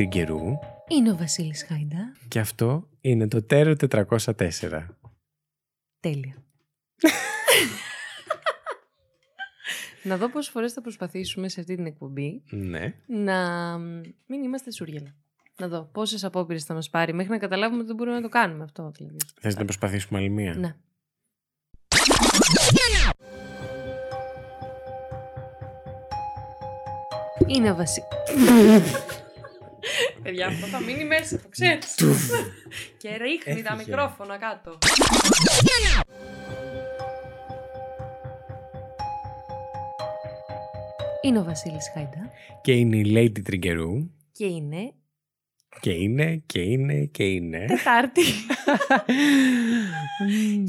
Είναι η Lady Τριγκερού Είναι ο Βασίλης Χάιντα. και αυτό είναι το Τέρο 404. Τέλεια. να δω πόσες φορές θα προσπαθήσουμε σε αυτή την εκπομπή Ναι. να μην είμαστε σούργελα. Να δω πόσες απόπειρες θα μας πάρει μέχρι να καταλάβουμε ότι δεν μπορούμε να το κάνουμε αυτό. Δηλαδή. Θες να προσπαθήσουμε άλλη μία; Ναι. Είναι ο Βασί... Παιδιά, αυτό θα μείνει μέσα, το ξέρεις. Και ρίχνει τα Έφυγε. μικρόφωνα κάτω. Είναι ο Βασίλης Χάιντα Και είναι η Lady Τριγκερού και είναι και είναι και είναι και είναι. Τετάρτη.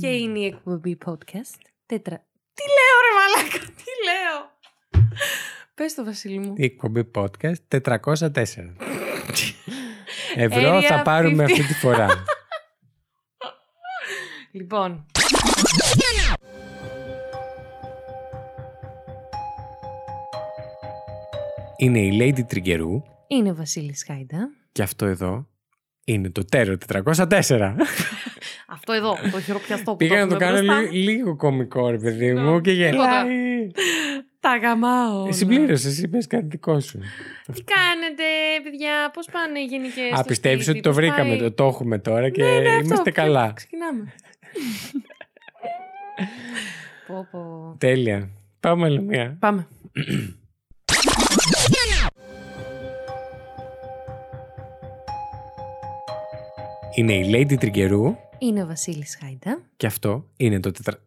και είναι η εκπομπή podcast. Τετρα... Τι λέω ρε μαλάκα, τι λέω. Πες το Βασίλη μου. Η εκπομπή podcast 404. Ευρώ Area θα πάρουμε 50. αυτή τη φορά. Λοιπόν, Είναι η Lady Τριγκερού είναι ο Βασίλης Χάιντα. και αυτό εδώ είναι το Τέρο 404. Αυτό εδώ, το χειροπιαστό που Πήγα να το έχουμε κάνω μπροστά. λι- λίγο κωμικό ρε παιδί Ναι, μου και τίποτα. γελάει. Τα γαμάω. όλα. Συμπλήρωσες, εσύ πες κάτι δικό σου. Τι κάνετε, παιδιά, πώς πάνε οι γενικές Α, στο πιστεύεις σπίτι, ότι το πώς βρήκαμε, πάει- το, το έχουμε τώρα και Ναι, ναι, αυτό. είμαστε καλά. Ξεκινάμε. πω, πω. Τέλεια. Πάμε άλλη μία. Πάμε. Είναι η Lady Τριγκερού Είναι ο Βασίλης Χάιντα. και αυτό είναι το τετρα...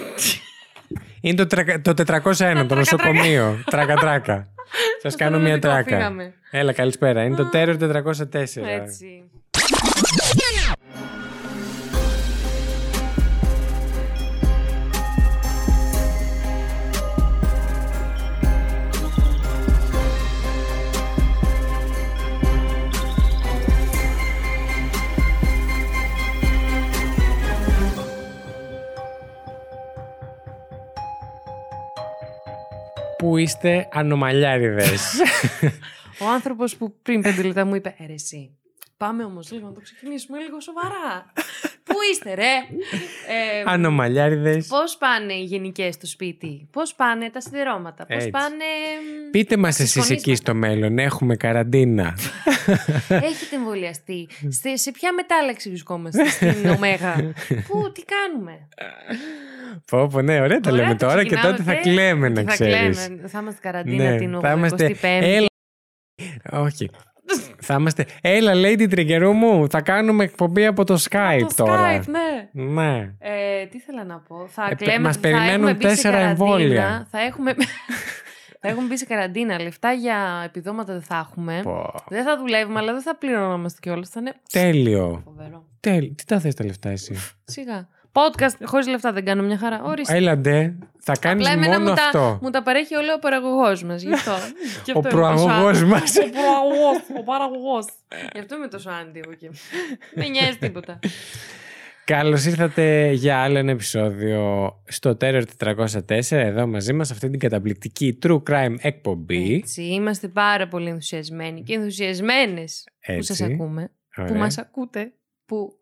είναι το, τρακα- το 401, το νοσοκομείο. Τράκα-τράκα. Σας κάνω Αυτό μια δεν το τράκα. φύγαμε. Έλα, καλησπέρα. Είναι το Α. Terror 404. Έτσι. Πού είστε ανομαλιάριδες. Ο άνθρωπος που πριν πέντε λεπτά μου είπε: «Ε, ρε εσύ, πάμε όμως λίγο να το ξεκινήσουμε λίγο σοβαρά. Πού είστε, ρε! Ε, ανομαλιάριδες. Πώς πάνε οι γενικές στο σπίτι, Πώς πάνε τα σιδερώματα, Πώς Έτσι. πάνε. μ, Πείτε μας τα εσείς εκεί ξυφωνίσματα. στο μέλλον. Έχουμε καραντίνα. Έχετε εμβολιαστεί. σε, σε ποια μετάλλαξη βρισκόμαστε στην Ωμέγα; Πού, τι κάνουμε; πω πω ναι, ωραία τα Ωραία, λέμε το τώρα και ξεκινάμε τότε θα και- κλαίμε να θα ξέρεις. κλαίμε. Θα είμαστε καραντίνα Ναι, την θα είμαστε. 25η. Έλα. Όχι. Θα είμαστε. Έλα, Lady Τριγκερού μου, θα κάνουμε εκπομπή από το Skype Το τώρα. Skype, ναι. Ναι. Ε, τι ήθελα να πω; Θα Ε, κλαίμε, μας θα περιμένουν έχουμε μπει σε τέσσερα καραντίνα, εμβόλια. Θα έχουμε, θα έχουμε μπει σε καραντίνα. Λεφτά για επιδόματα δεν θα έχουμε. Πω. Δεν θα δουλεύουμε, αλλά δεν θα πληρωνόμαστε κιόλας. Θα είναι Τέλειο. φοβερό. Τέλειο. Τι τα θες τα λεφτά εσύ; Σιγά. Podcast χωρίς λεφτά δεν κάνω μια χαρά. Ορίστε. Έλα ντε, θα κάνεις Απλά εμένα μόνο μου τα, αυτό. μου τα παρέχει όλο ο παραγωγός μας. Γι' αυτό. Γι' Ο αυτό είμαι τόσο προαγωγός άντι. μας. Ο προαγωγός, ο παραγωγός. Γι' αυτό είμαι τόσο άντι εγώ εκεί. Δεν νοιάζει τίποτα. Καλώς ήρθατε για άλλο ένα επεισόδιο στο Terror 404 εδώ μαζί μας αυτή την καταπληκτική True Crime εκπομπή. Έτσι, είμαστε πάρα πολύ ενθουσιασμένοι και ενθουσιασμένες που Έτσι. σας ακούμε. Ωραία. που μας ακούτε, που,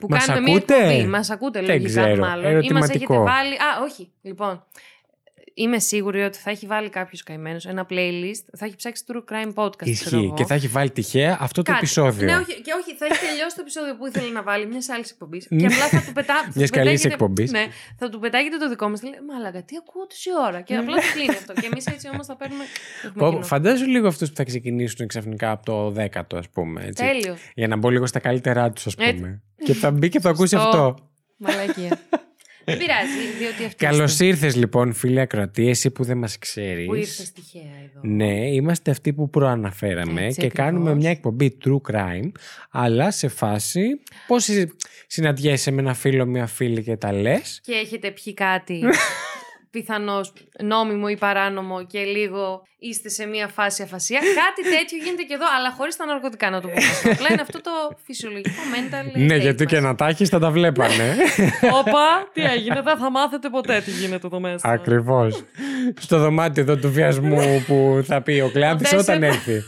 που Μας κάνουμε μια ακούτε; εκπομπή. Μας ακούτε Δεν λογικά ξέρω. μάλλον. Ή μας Ερωτηματικό. έχετε βάλει... Α, όχι. Λοιπόν, είμαι σίγουρη ότι θα έχει βάλει κάποιος καημένος ένα playlist, θα έχει ψάξει True Crime Podcast. ξέρω Ισχύει εγώ. και θα έχει βάλει τυχαία αυτό το Κάτι. επεισόδιο. Ναι, όχι, και όχι, θα έχει τελειώσει το επεισόδιο που ήθελε να βάλει μιας άλλης εκπομπής. και απλά θα του πετά. θα του Μιας καλής πετάγεται- εκπομπής. Ναι, θα του πετάγεται το δικό μας. Λέει Μαλάκα, τι ακούω τόση ώρα. Και απλά του κλείνει αυτό. Και εμείς έτσι όμως θα παίρνουμε. έχουμε Πω, κοινό. Φαντάζομαι λίγο αυτούς που θα ξεκινήσουν ξαφνικά από το 10ο, ας πούμε. Έτσι. Τέλειο. Για να μπω λίγο στα καλύτερά τους, ας Έτσι. πούμε. Και θα μπει και θα ακούσει Σωστό. αυτό. Μαλακία. Δεν πειράζει, διότι αυτή Καλώς είστε ήρθες λοιπόν, φίλε Ακροατή, εσύ που δεν μας ξέρεις. που ήρθες τυχαία εδώ. Ναι, είμαστε αυτοί που προαναφέραμε Έτσι και ακριβώς. κάνουμε μια εκπομπή true crime, αλλά σε φάση πώς συ- συναντιέσαι με ένα φίλο, μια φίλη και τα λες; Και έχετε πιει κάτι πιθανώς νόμιμο ή παράνομο και λίγο είστε σε μια φάση αφασία. Κάτι τέτοιο γίνεται και εδώ, αλλά χωρίς τα ναρκωτικά να το πούμε. Απλά είναι αυτό το φυσιολογικό mental ναι, state γιατί μας. και να τα έχεις θα τα βλέπανε. Όπα, τι έγινε, δεν θα μάθετε ποτέ τι γίνεται εδώ μέσα. Ακριβώς. Στο δωμάτιο εδώ του βιασμού που θα πει ο Κλεάνθης Ποτέ όταν σε- έρθει.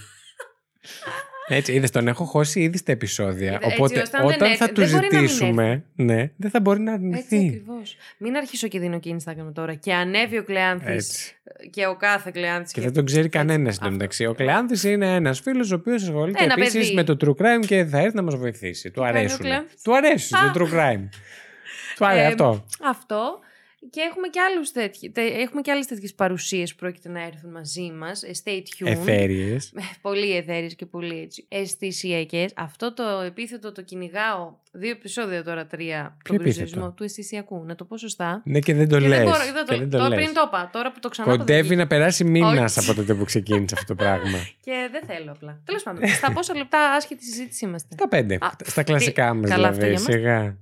Έτσι, είδες, τον έχω χώσει ήδη στα επεισόδια. Έτσι, οπότε ώστε αν δεν όταν έρθει- θα του δεν μπορεί να μην ζητήσουμε, ναι, δεν θα μπορεί να Έτσι αρνηθεί. ακριβώς. Μην αρχίσω και δίνω και Instagram τώρα. Και ανέβει ο Κλεάνθης Έτσι. και ο κάθε Κλεάνθης. Και δεν τον ξέρει κανένας Αυτό. εντωμεταξύ. Ο Κλεάνθης είναι ένας φίλος ο οποίος ασχολείται Ένα επίσης παιδί. με το true crime και θα έρθει να μας βοηθήσει. Του κάνει ο αρέσουν. Κλεάνθης; Του αρέσει το true crime. Του αρέσει Ε, αυτό. Αυτό. Και έχουμε και, άλλους τέτοιοι, τε- έχουμε και άλλες τέτοιες παρουσίες που πρόκειται να έρθουν μαζί μας. Ε, Stay tuned. Εθέριε. Ε, Πολύ εθέριες και πολύ έτσι αισθησιακές. Αυτό το επίθετο το κυνηγάω δύο επεισόδια τώρα, τρία. Ποιο τον επίθετο; προσδιορισμό του αισθησιακού. Να το πω σωστά. Ναι, και δεν το Και λες. δεν μπορώ, δεν το- τώρα πριν το είπα, τώρα που το ξανά Κοντεύει να περάσει μήνας Όχι. από τότε που ξεκίνησε αυτό το πράγμα. Και δεν θέλω απλά. Τέλος πάντων, στα πόσα λεπτά άσχετη συζήτηση είμαστε. Στα πέντε. Α, Στα κλασικά μας καλά αυτά δηλαδή. για μας. Σιγά.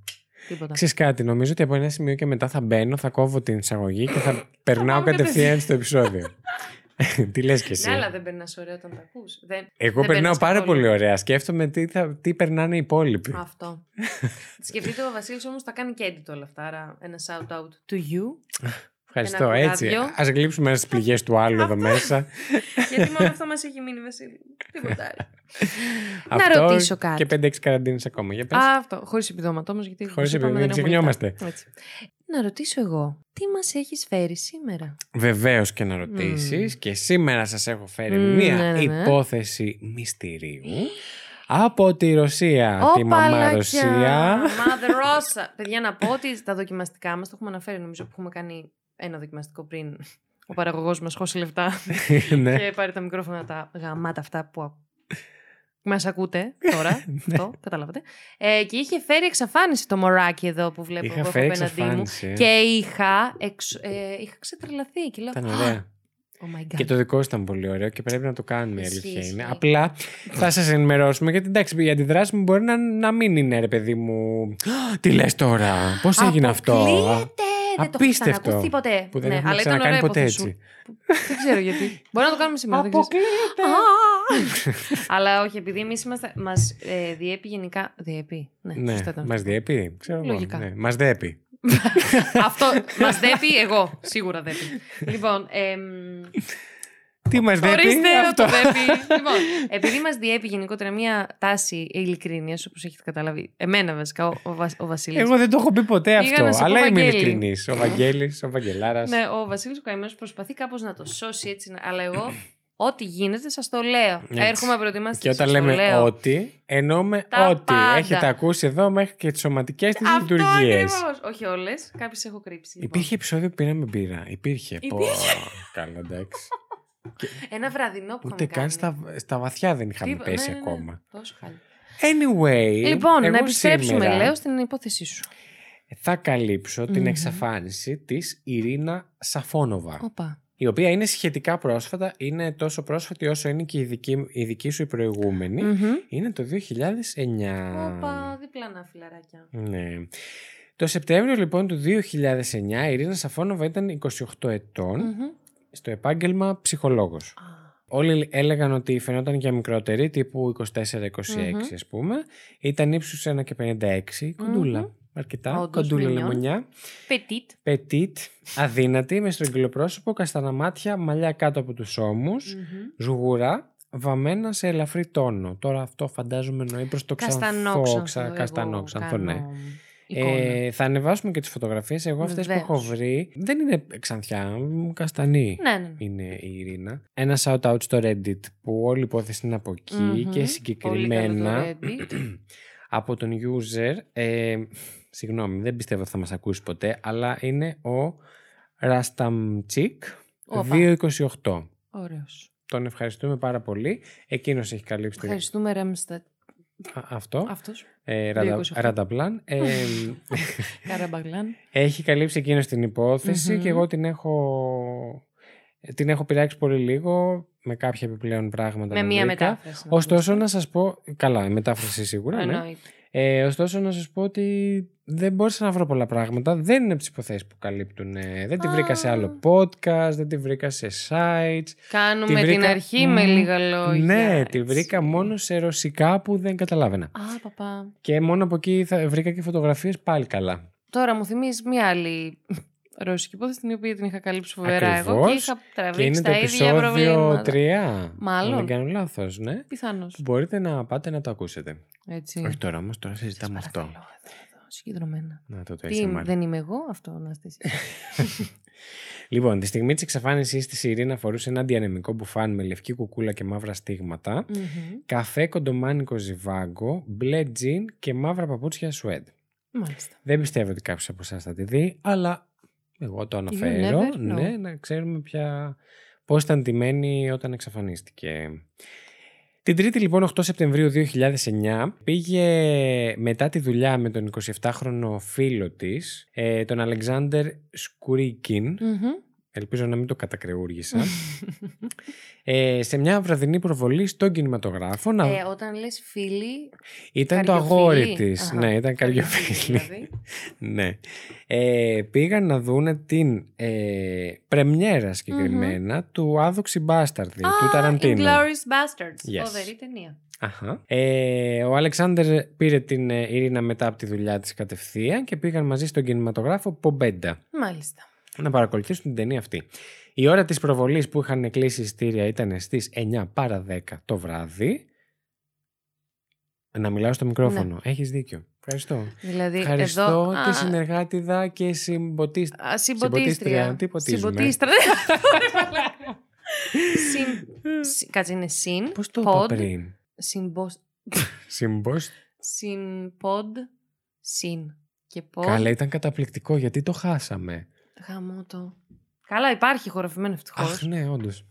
Τίποτα. Ξέρεις κάτι, νομίζω ότι από ένα σημείο και μετά θα μπαίνω, θα κόβω την εισαγωγή και θα περνάω πάμε κατευθείαν στο επεισόδιο. Τι λες και εσύ; Ναι, αλλά δεν περνάς ωραία όταν τα ακούς. Δεν... Εγώ δεν περνάω παίρνεις πάρα καθόλου. πολύ ωραία. Σκέφτομαι τι, θα, τι περνάνε οι υπόλοιποι. Αυτό. Σκεφτείτε ο Βασίλης όμως τα κάνει και edit όλα αυτά. Άρα ένα shout out to you. Ευχαριστώ. ένα Έτσι. κουράδιο. Α γλύψουμε στις πληγές του άλλου εδώ μέσα. Γιατί μόνο αυτό μας έχει μείνει, Βασίλη. Τίποτα άλλο. Αυτό ρωτήσω κάτι. Και 5-6 καραντίνες ακόμα. Για πες. Α, αυτό. Χωρίς επιδόματα όμω. Γιατί Χωρίς όπως είπαμε, επιδόματα, δεν μην έχουμε ξεχνιόμαστε. λεφτά. Έτσι. Να ρωτήσω εγώ, τι μας έχεις φέρει σήμερα; Βεβαίως και να ρωτήσεις. Και σήμερα σας έχω φέρει Μμμ, μία ναι, ναι, ναι. υπόθεση μυστηρίου από τη Ρωσία. τη Ω, μαμά παλάκια. Ρωσία. Mother Rosa. Παιδιά, να πω ότι τα δοκιμαστικά μας το έχουμε αναφέρει. Νομίζω που έχουμε κάνει ένα δοκιμαστικό πριν. Ο παραγωγός μας χώσει λεφτά ναι. και πάρει τα μικρόφωνα τα γαμάτα αυτά που μας ακούτε τώρα. Ναι. αυτό, καταλάβατε. Ε, και είχε φέρει εξαφάνιση το μωράκι εδώ που βλέπω Είχα που έχω φέρει απέναντί μου. εξαφάνιση. Και είχα, εξ, ε, είχα ξετρελαθεί και λέω. Ήταν «Α, ωραία. Oh my God. Και το δικό σου ήταν πολύ ωραίο και πρέπει να το κάνουμε η Ισχύει, αλήθεια είναι. ισχύει. Απλά θα σας ενημερώσουμε γιατί εντάξει, η αντιδράση μου μπορεί να, να μην είναι ρε παιδί μου. «Α, Τι λες τώρα, πώς έγινε αυτό; Αποκλείεται! Δεν το έχω Απίστευτο. ξανακούσει ποτέ. Που δεν ναι, έχουμε αλλά ήταν ξανακάνει ωραία ποτέ υπόθεση σου. έτσι. Δεν ξέρω γιατί. Μπορεί να το κάνουμε σήμερα. δεν ξέρεις. Αποκλείεται. Α! Αλλά όχι, επειδή εμείς είμαστε. Μας ε, διέπει γενικά. Διέπει. Ναι, Ναι, σωστά ήταν. μας διέπει. Ξέρω εγώ. Λογικά. Ναι, μας διέπει. Αυτό μας δέπει εγώ. Σίγουρα δέπει. λοιπόν. εμ, Τι μας διέπει. Ορίστε αυτό; το δέπει. λοιπόν, επειδή μας διέπει γενικότερα μια τάση ειλικρίνεια, όπως έχετε καταλάβει. Εμένα βασικά, ο, ο, Βασ- ο Βασίλης. Εγώ δεν το έχω πει ποτέ Πήγα αυτό. να σε πω Αλλά είμαι Βαγγέλη. ειλικρινής. Ο Βαγγέλης, ο Βαγγελάρας. Ναι, ο Βασίλης ο καημένο προσπαθεί κάπως να το σώσει έτσι. να- Αλλά εγώ, ό,τι γίνεται, σας το λέω. Έτσι. Έρχομαι προετοιμαστή. Και όταν σας το λέμε λέω. ότι, εννοούμε Τα ότι. πάντα. Έχετε ακούσει εδώ μέχρι και τις σωματικές της Αυτό λειτουργίες. ακριβώς. Όχι όλες. Κάποιες έχω κρύψει. λοιπόν. Υπήρχε επεισόδιο που πήραμε μπύρα. Υπήρχε. Πω, Υπήρχε. Καλά, εντάξει. Ένα βραδινό που Ούτε είχαμε καν κάνει. στα, στα βαθιά δεν είχαμε Τίποτα- πέσει ναι, ναι, ναι. ακόμα. Τόσο χάλια. Anyway. Λοιπόν, εγώ να επιστρέψουμε, σήμερα λέω, στην υπόθεσή σου. Θα καλύψω την Μμμ. εξαφάνιση της Ειρήνα Σαφόνοβα. Οπα. Η οποία είναι σχετικά πρόσφατα. Είναι τόσο πρόσφατη όσο είναι και η δική, η δική σου η προηγούμενη. Μμμ. Είναι το 2009. Όπα, διπλανά φιλαράκια. Ναι. Το Σεπτέμβριο λοιπόν του 2009 η Ειρήνα Σαφόνοβα ήταν 28 ετών Μμμ. Στο επάγγελμα ψυχολόγος. Α, Όλοι έλεγαν ότι φαινόταν και μικρότερη, τύπου 24-26 Μμμ. ας πούμε. Ήταν ύψους 1 και 56, κοντούλα. Μμμ. Αρκετά, Όντως, κοντούλα μινιόν. λεμονιά. Petit. Πετίτ, αδύνατη, με στρογγυλοπρόσωπο, καστανά μάτια, μαλλιά κάτω από τους ώμους, Μμμ. ζουγουρά, βαμμένα σε ελαφρύ τόνο. Τώρα αυτό φαντάζομαι εννοεί προς το ξανθό, Καστανόξανθο. ξα, εγώ καστανόξανθο, ναι. Κάνω εικόνα. Ε, θα ανεβάσουμε και τις φωτογραφίες. Εγώ αυτές που Βεβαίως. έχω βρει δεν είναι ξανθιά, μ, καστανή. Ναι, ναι. ναι. Είναι η Ειρήνα. Ένα shout out στο Reddit που όλη η υπόθεση είναι από εκεί Μμμ. και Πολύ καλό συγκεκριμένα το Reddit. από τον user. Ε, συγγνώμη, δεν πιστεύω ότι θα μας ακούσει ποτέ, αλλά είναι ο Rastamchik Όπα. 228. Ωραίος. Τον ευχαριστούμε πάρα πολύ. Εκείνος έχει καλύψει την- Ευχαριστούμε, Ρέμστατ. Α, αυτό. Αυτός. Ε, Ραντα- 228. Ρανταπλάν. Ε, Καραμπαγλάν. έχει καλύψει εκείνος την υπόθεση Μμμ. και εγώ την έχω, την έχω πειράξει πολύ λίγο με κάποια επιπλέον πράγματα. Με που μία βρήκα. μετάφραση. να Ωστόσο πούμε. να σας πω, καλά, η μετάφραση σίγουρα, ναι. Εννοείται. Ε, ωστόσο να σας πω ότι δεν μπόρεσα να βρω πολλά πράγματα. Δεν είναι από τις υποθέσεις που καλύπτουν. ε, δεν τη βρήκα σε άλλο podcast, δεν τη βρήκα σε sites. Κάνουμε Τη την βρήκα- αρχή με Μμ, λίγα λόγια. Ναι, τη έτσι. βρήκα μόνο σε ρωσικά που δεν καταλάβαινα. Α, παπά. Και μόνο από εκεί θα βρήκα και φωτογραφίες πάλι καλά. Τώρα μου θυμίζει μια άλλη ρώσικη υπόθεση, την οποία την είχα καλύψει φοβερά εγώ Ακριβώς. και είχα Και τραβήξει είναι το τα ίδια επεισόδιο 3. προβλήματα. Μάλλον. Αν δεν κάνω λάθος, ναι. Πιθανώς. Που μπορείτε να πάτε να το ακούσετε. Έτσι. Όχι τώρα όμως, τώρα Σας συζητάμε αυτό. παρακαλώ, εδώ, εδώ, συγκεντρωμένα. Να το το Τι, ASMR. δεν είμαι εγώ, αυτό να είστε εσείς. Λοιπόν, τη στιγμή της εξαφάνισή της, η Ειρήνα φορούσε ένα διανεμικό μπουφάν με λευκή κουκούλα και μαύρα στίγματα, Μμμ. καφέ κοντομάνικο ζιβάγκο, μπλε τζιν και μαύρα παπούτσια σουέντ. Μάλιστα. Δεν πιστεύω ότι κάποιος από εσάς θα τη δει, αλλά εγώ το αναφέρω. never know. Ναι, να ξέρουμε πια πώς ήταν τιμένη όταν εξαφανίστηκε. Την Τρίτη λοιπόν 8 Σεπτεμβρίου 2009 πήγε μετά τη δουλειά με τον 27χρονο φίλο της, ε, τον Αλεξάνδερ Σκουρίκιν, Μμμ. Ελπίζω να μην το κατακρεούργησα, ε, σε μια βραδινή προβολή στον κινηματογράφο. Να... Ε, όταν λες φίλοι, ήταν το καρδιοφίλη. αγόρι της. Αχα, Ναι, ήταν καρδιοφίλη καρδιοφίλη. δηλαδή. ναι. Ε, πήγαν να δούνε την ε, πρεμιέρα συγκεκριμένα του Άδοξη Μπάσταρδη, του Ταραντίνο. Inglourious Bastards. Yes. Φοβερή ταινία. Αχα. Ε, ο Αλεξάνδρ πήρε την ε, Ειρήνα μετά από τη δουλειά της κατευθείαν και πήγαν μαζί στον κινηματογράφο Πομπέντα Μάλιστα. Να παρακολουθήσουν την ταινία αυτή. Η ώρα της προβολής που είχαν κλείσει ειστήρια ήταν στις 9 παρα 10 το βράδυ. Να μιλάω στο μικρόφωνο. Έχεις δίκιο. Ευχαριστώ. Δηλαδή, Ευχαριστώ εδώ... τη α, συνεργάτηδα και συμποτίστρια. α, Συμποτίστρια. Τι ποτίζουμε; Συμποτίστρα. Συν... συ- Κάτσε, είναι συν. Πώς το είπα Pod. πριν; Συμπος... Συμπος... Συμποντ. Συν. Και pod. Καλά, ήταν καταπληκτικό. Γιατί το χάσαμε. Γάμο το. Καλά, υπάρχει χοροφημένο ευτυχώς. Αχ, ναι, όντως.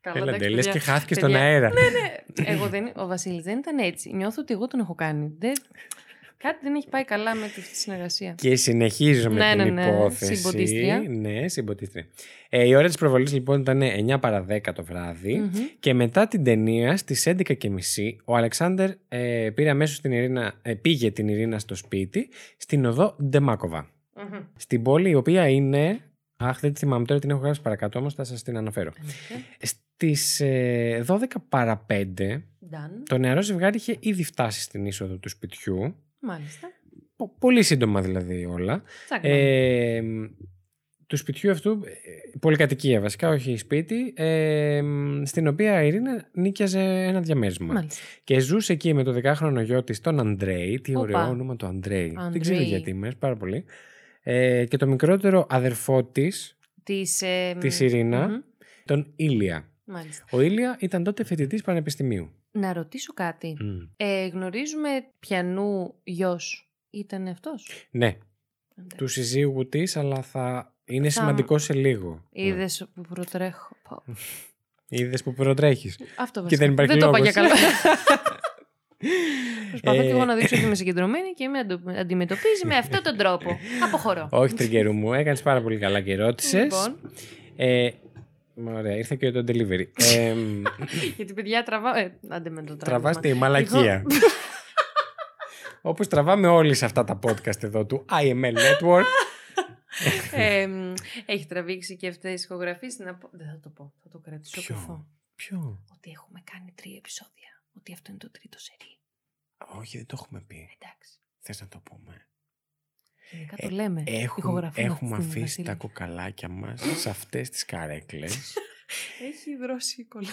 Καλά, Έλα, εντάξει, ντε, λες παιδιά. και χάθηκε στον Παιδιά. αέρα. Εγώ δεν, ο Βασίλης δεν ήταν έτσι. Νιώθω ότι εγώ τον έχω κάνει. Δεν, κάτι δεν έχει πάει καλά με τη συνεργασία. Και συνεχίζω με Ναι, την ναι, ναι. υπόθεση. Συμποτίστρια. Ναι, συμποτίστρια. Ε, η ώρα της προβολής λοιπόν ήταν 9 παρα 10 το βράδυ Μμμ. και μετά την ταινία στις 11.30 ο Αλεξάνδερ ε, πήρε αμέσως την Ειρήνα, ε, πήγε την Ειρήνα στο σπίτι στην οδό Ντεμάκοβα. Μμμ. Στην πόλη η οποία είναι... Αχ, δεν τη θυμάμαι τώρα, την έχω γράψει παρακάτω, όμως θα σας την αναφέρω. Στις ε, 12 παρα 5 Done. το νεαρό ζευγάρι είχε ήδη φτάσει στην είσοδο του σπιτιού. Μάλιστα. Πο- Πολύ σύντομα δηλαδή όλα. Τσάκ, Ε, του σπιτιού αυτού, ε, πολυκατοικία βασικά, όχι σπίτι, ε, στην οποία η Ειρήνα νίκιαζε ένα διαμέρισμα. Μάλιστα. Και ζούσε εκεί με το 10χρονο γιο της, τον Αντρέη. Τι Οπα. ωραίο όνομα το Αντρέη. Δεν Αντρέη. ξέρω γιατί, μου αρέσει πάρα πολύ. Ε, και το μικρότερο αδερφό της, Της, ε, της Ειρήνα, μμμ. τον Ήλια. Μάλιστα. Ο Ήλια ήταν τότε φοιτητής πανεπιστημίου. Να ρωτήσω κάτι. Μμ. Ε, γνωρίζουμε ποιανού γιος ήταν αυτός; Ναι, του συζύγου της, αλλά θα είναι Θα- σημαντικό σε λίγο. Είδες που προτρέχω. Πω. Είδες που προτρέχεις. Αυτό Και βασικά. δεν υπάρχει το είπα λόγος. για καλά. Προσπαθώ Ε, και εγώ να δείξω ότι είμαι συγκεντρωμένη και με αντο- αντιμετωπίζει με αυτόν τον τρόπο. Αποχωρώ. Όχι τριγκερού μου, έκανες πάρα πολύ καλά και ρώτησε. Λοιπόν, Ε, ωραία, ήρθε και το delivery. Ε, γιατί παιδιά τραβάω. Ε, άντε με το Τραβάς τράβημα. τη μαλακία. Όπως τραβάμε όλοι σε αυτά τα podcast εδώ του IML Network. Ε, μ, έχει τραβήξει και αυτές τις ηχογραφίε. Να πω... Δεν θα το πω. Θα το κρατήσω Ποιο; κρυφό. Ποιο; Ότι έχουμε κάνει τρία επεισόδια. Ότι αυτό είναι το τρίτο σερί. Όχι, δεν το έχουμε πει. Εντάξει. Θες να το πούμε; Γενικά Ε, το λέμε. Έχουμε, Ηχογραφούμε έχουμε αυτή την αφήσει Βασίλη. τα κοκαλάκια μας σε αυτές τις καρέκλες. Έχει δρώσει η κολλά.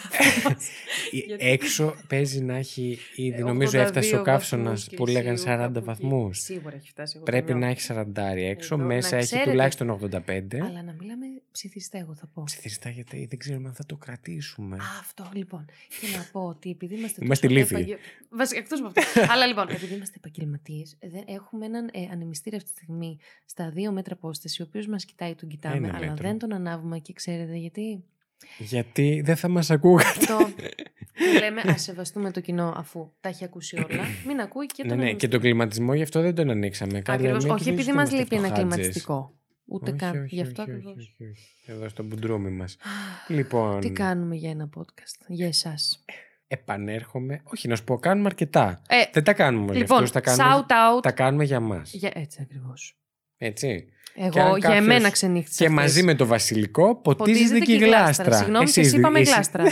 Γιατί- Έξω παίζει να έχει ήδη, Ε, νομίζω 82 έφτασε ο καύσωνας βαθμούς που λέγαν Κελσίου 40 κάπου εκεί. βαθμούς. Σίγουρα έχει φτάσει. εγώ Πρέπει το να νιώθω. έχει 40 έξω, Εδώ, μέσα να έχει ξέρετε. τουλάχιστον 85. Αλλά να μιλάμε ψιθιστά, εγώ θα πω. Ψιθυριστά γιατί δεν ξέρουμε αν θα το κρατήσουμε. Α, αυτό λοιπόν. Και να πω ότι επειδή είμαστε. Είμαστε τόσο λύθοι. επαγγε- Βασικά, εκτός από αυτό. Αλλά λοιπόν, επειδή είμαστε επαγγελματίες, έχουμε έναν ε, ανεμιστήρα αυτή τη στιγμή στα δύο μέτρα απόσταση, ο οποίος μας κοιτάει, τον κοιτάμε, Ένα αλλά μέτρο. δεν τον ανάβουμε και ξέρετε γιατί. Γιατί δεν θα μας ακούγατε. Αυτό. και λέμε ας σεβαστούμε το κοινό αφού τα έχει ακούσει όλα. Μην ακούει και τον ναι, ναι, και ανεμιστήρα. τον κλιματισμό γι' αυτό δεν τον ανοίξαμε. Κάτι Ακριβώς. λέμε, Όχι «Εμείς επειδή δεν μας είμαστε λείπει ένα φτωχάτζες». κλιματιστικό. Ούτε Όχι, καν. όχι, Γι' αυτό όχι, ακριβώς. όχι, όχι, όχι. Εδώ στο μπουντρούμι μας. Λοιπόν, Τι κάνουμε για ένα podcast, για εσάς; επανέρχομαι. Όχι, να σου πω, κάνουμε αρκετά. Ε, Δεν τα κάνουμε για λοιπόν, αυτούς, τα κάνουμε, shout out. τα κάνουμε για μας. Για... Έτσι ακριβώς. Έτσι. Και Εγώ αν για κάποιος- εμένα ξενύχτησα. Και μαζί με το βασιλικό ποτίζεται και η γλάστρα. Συγγνώμη, Εσείς- σας είπαμε εσύ- γλάστρα.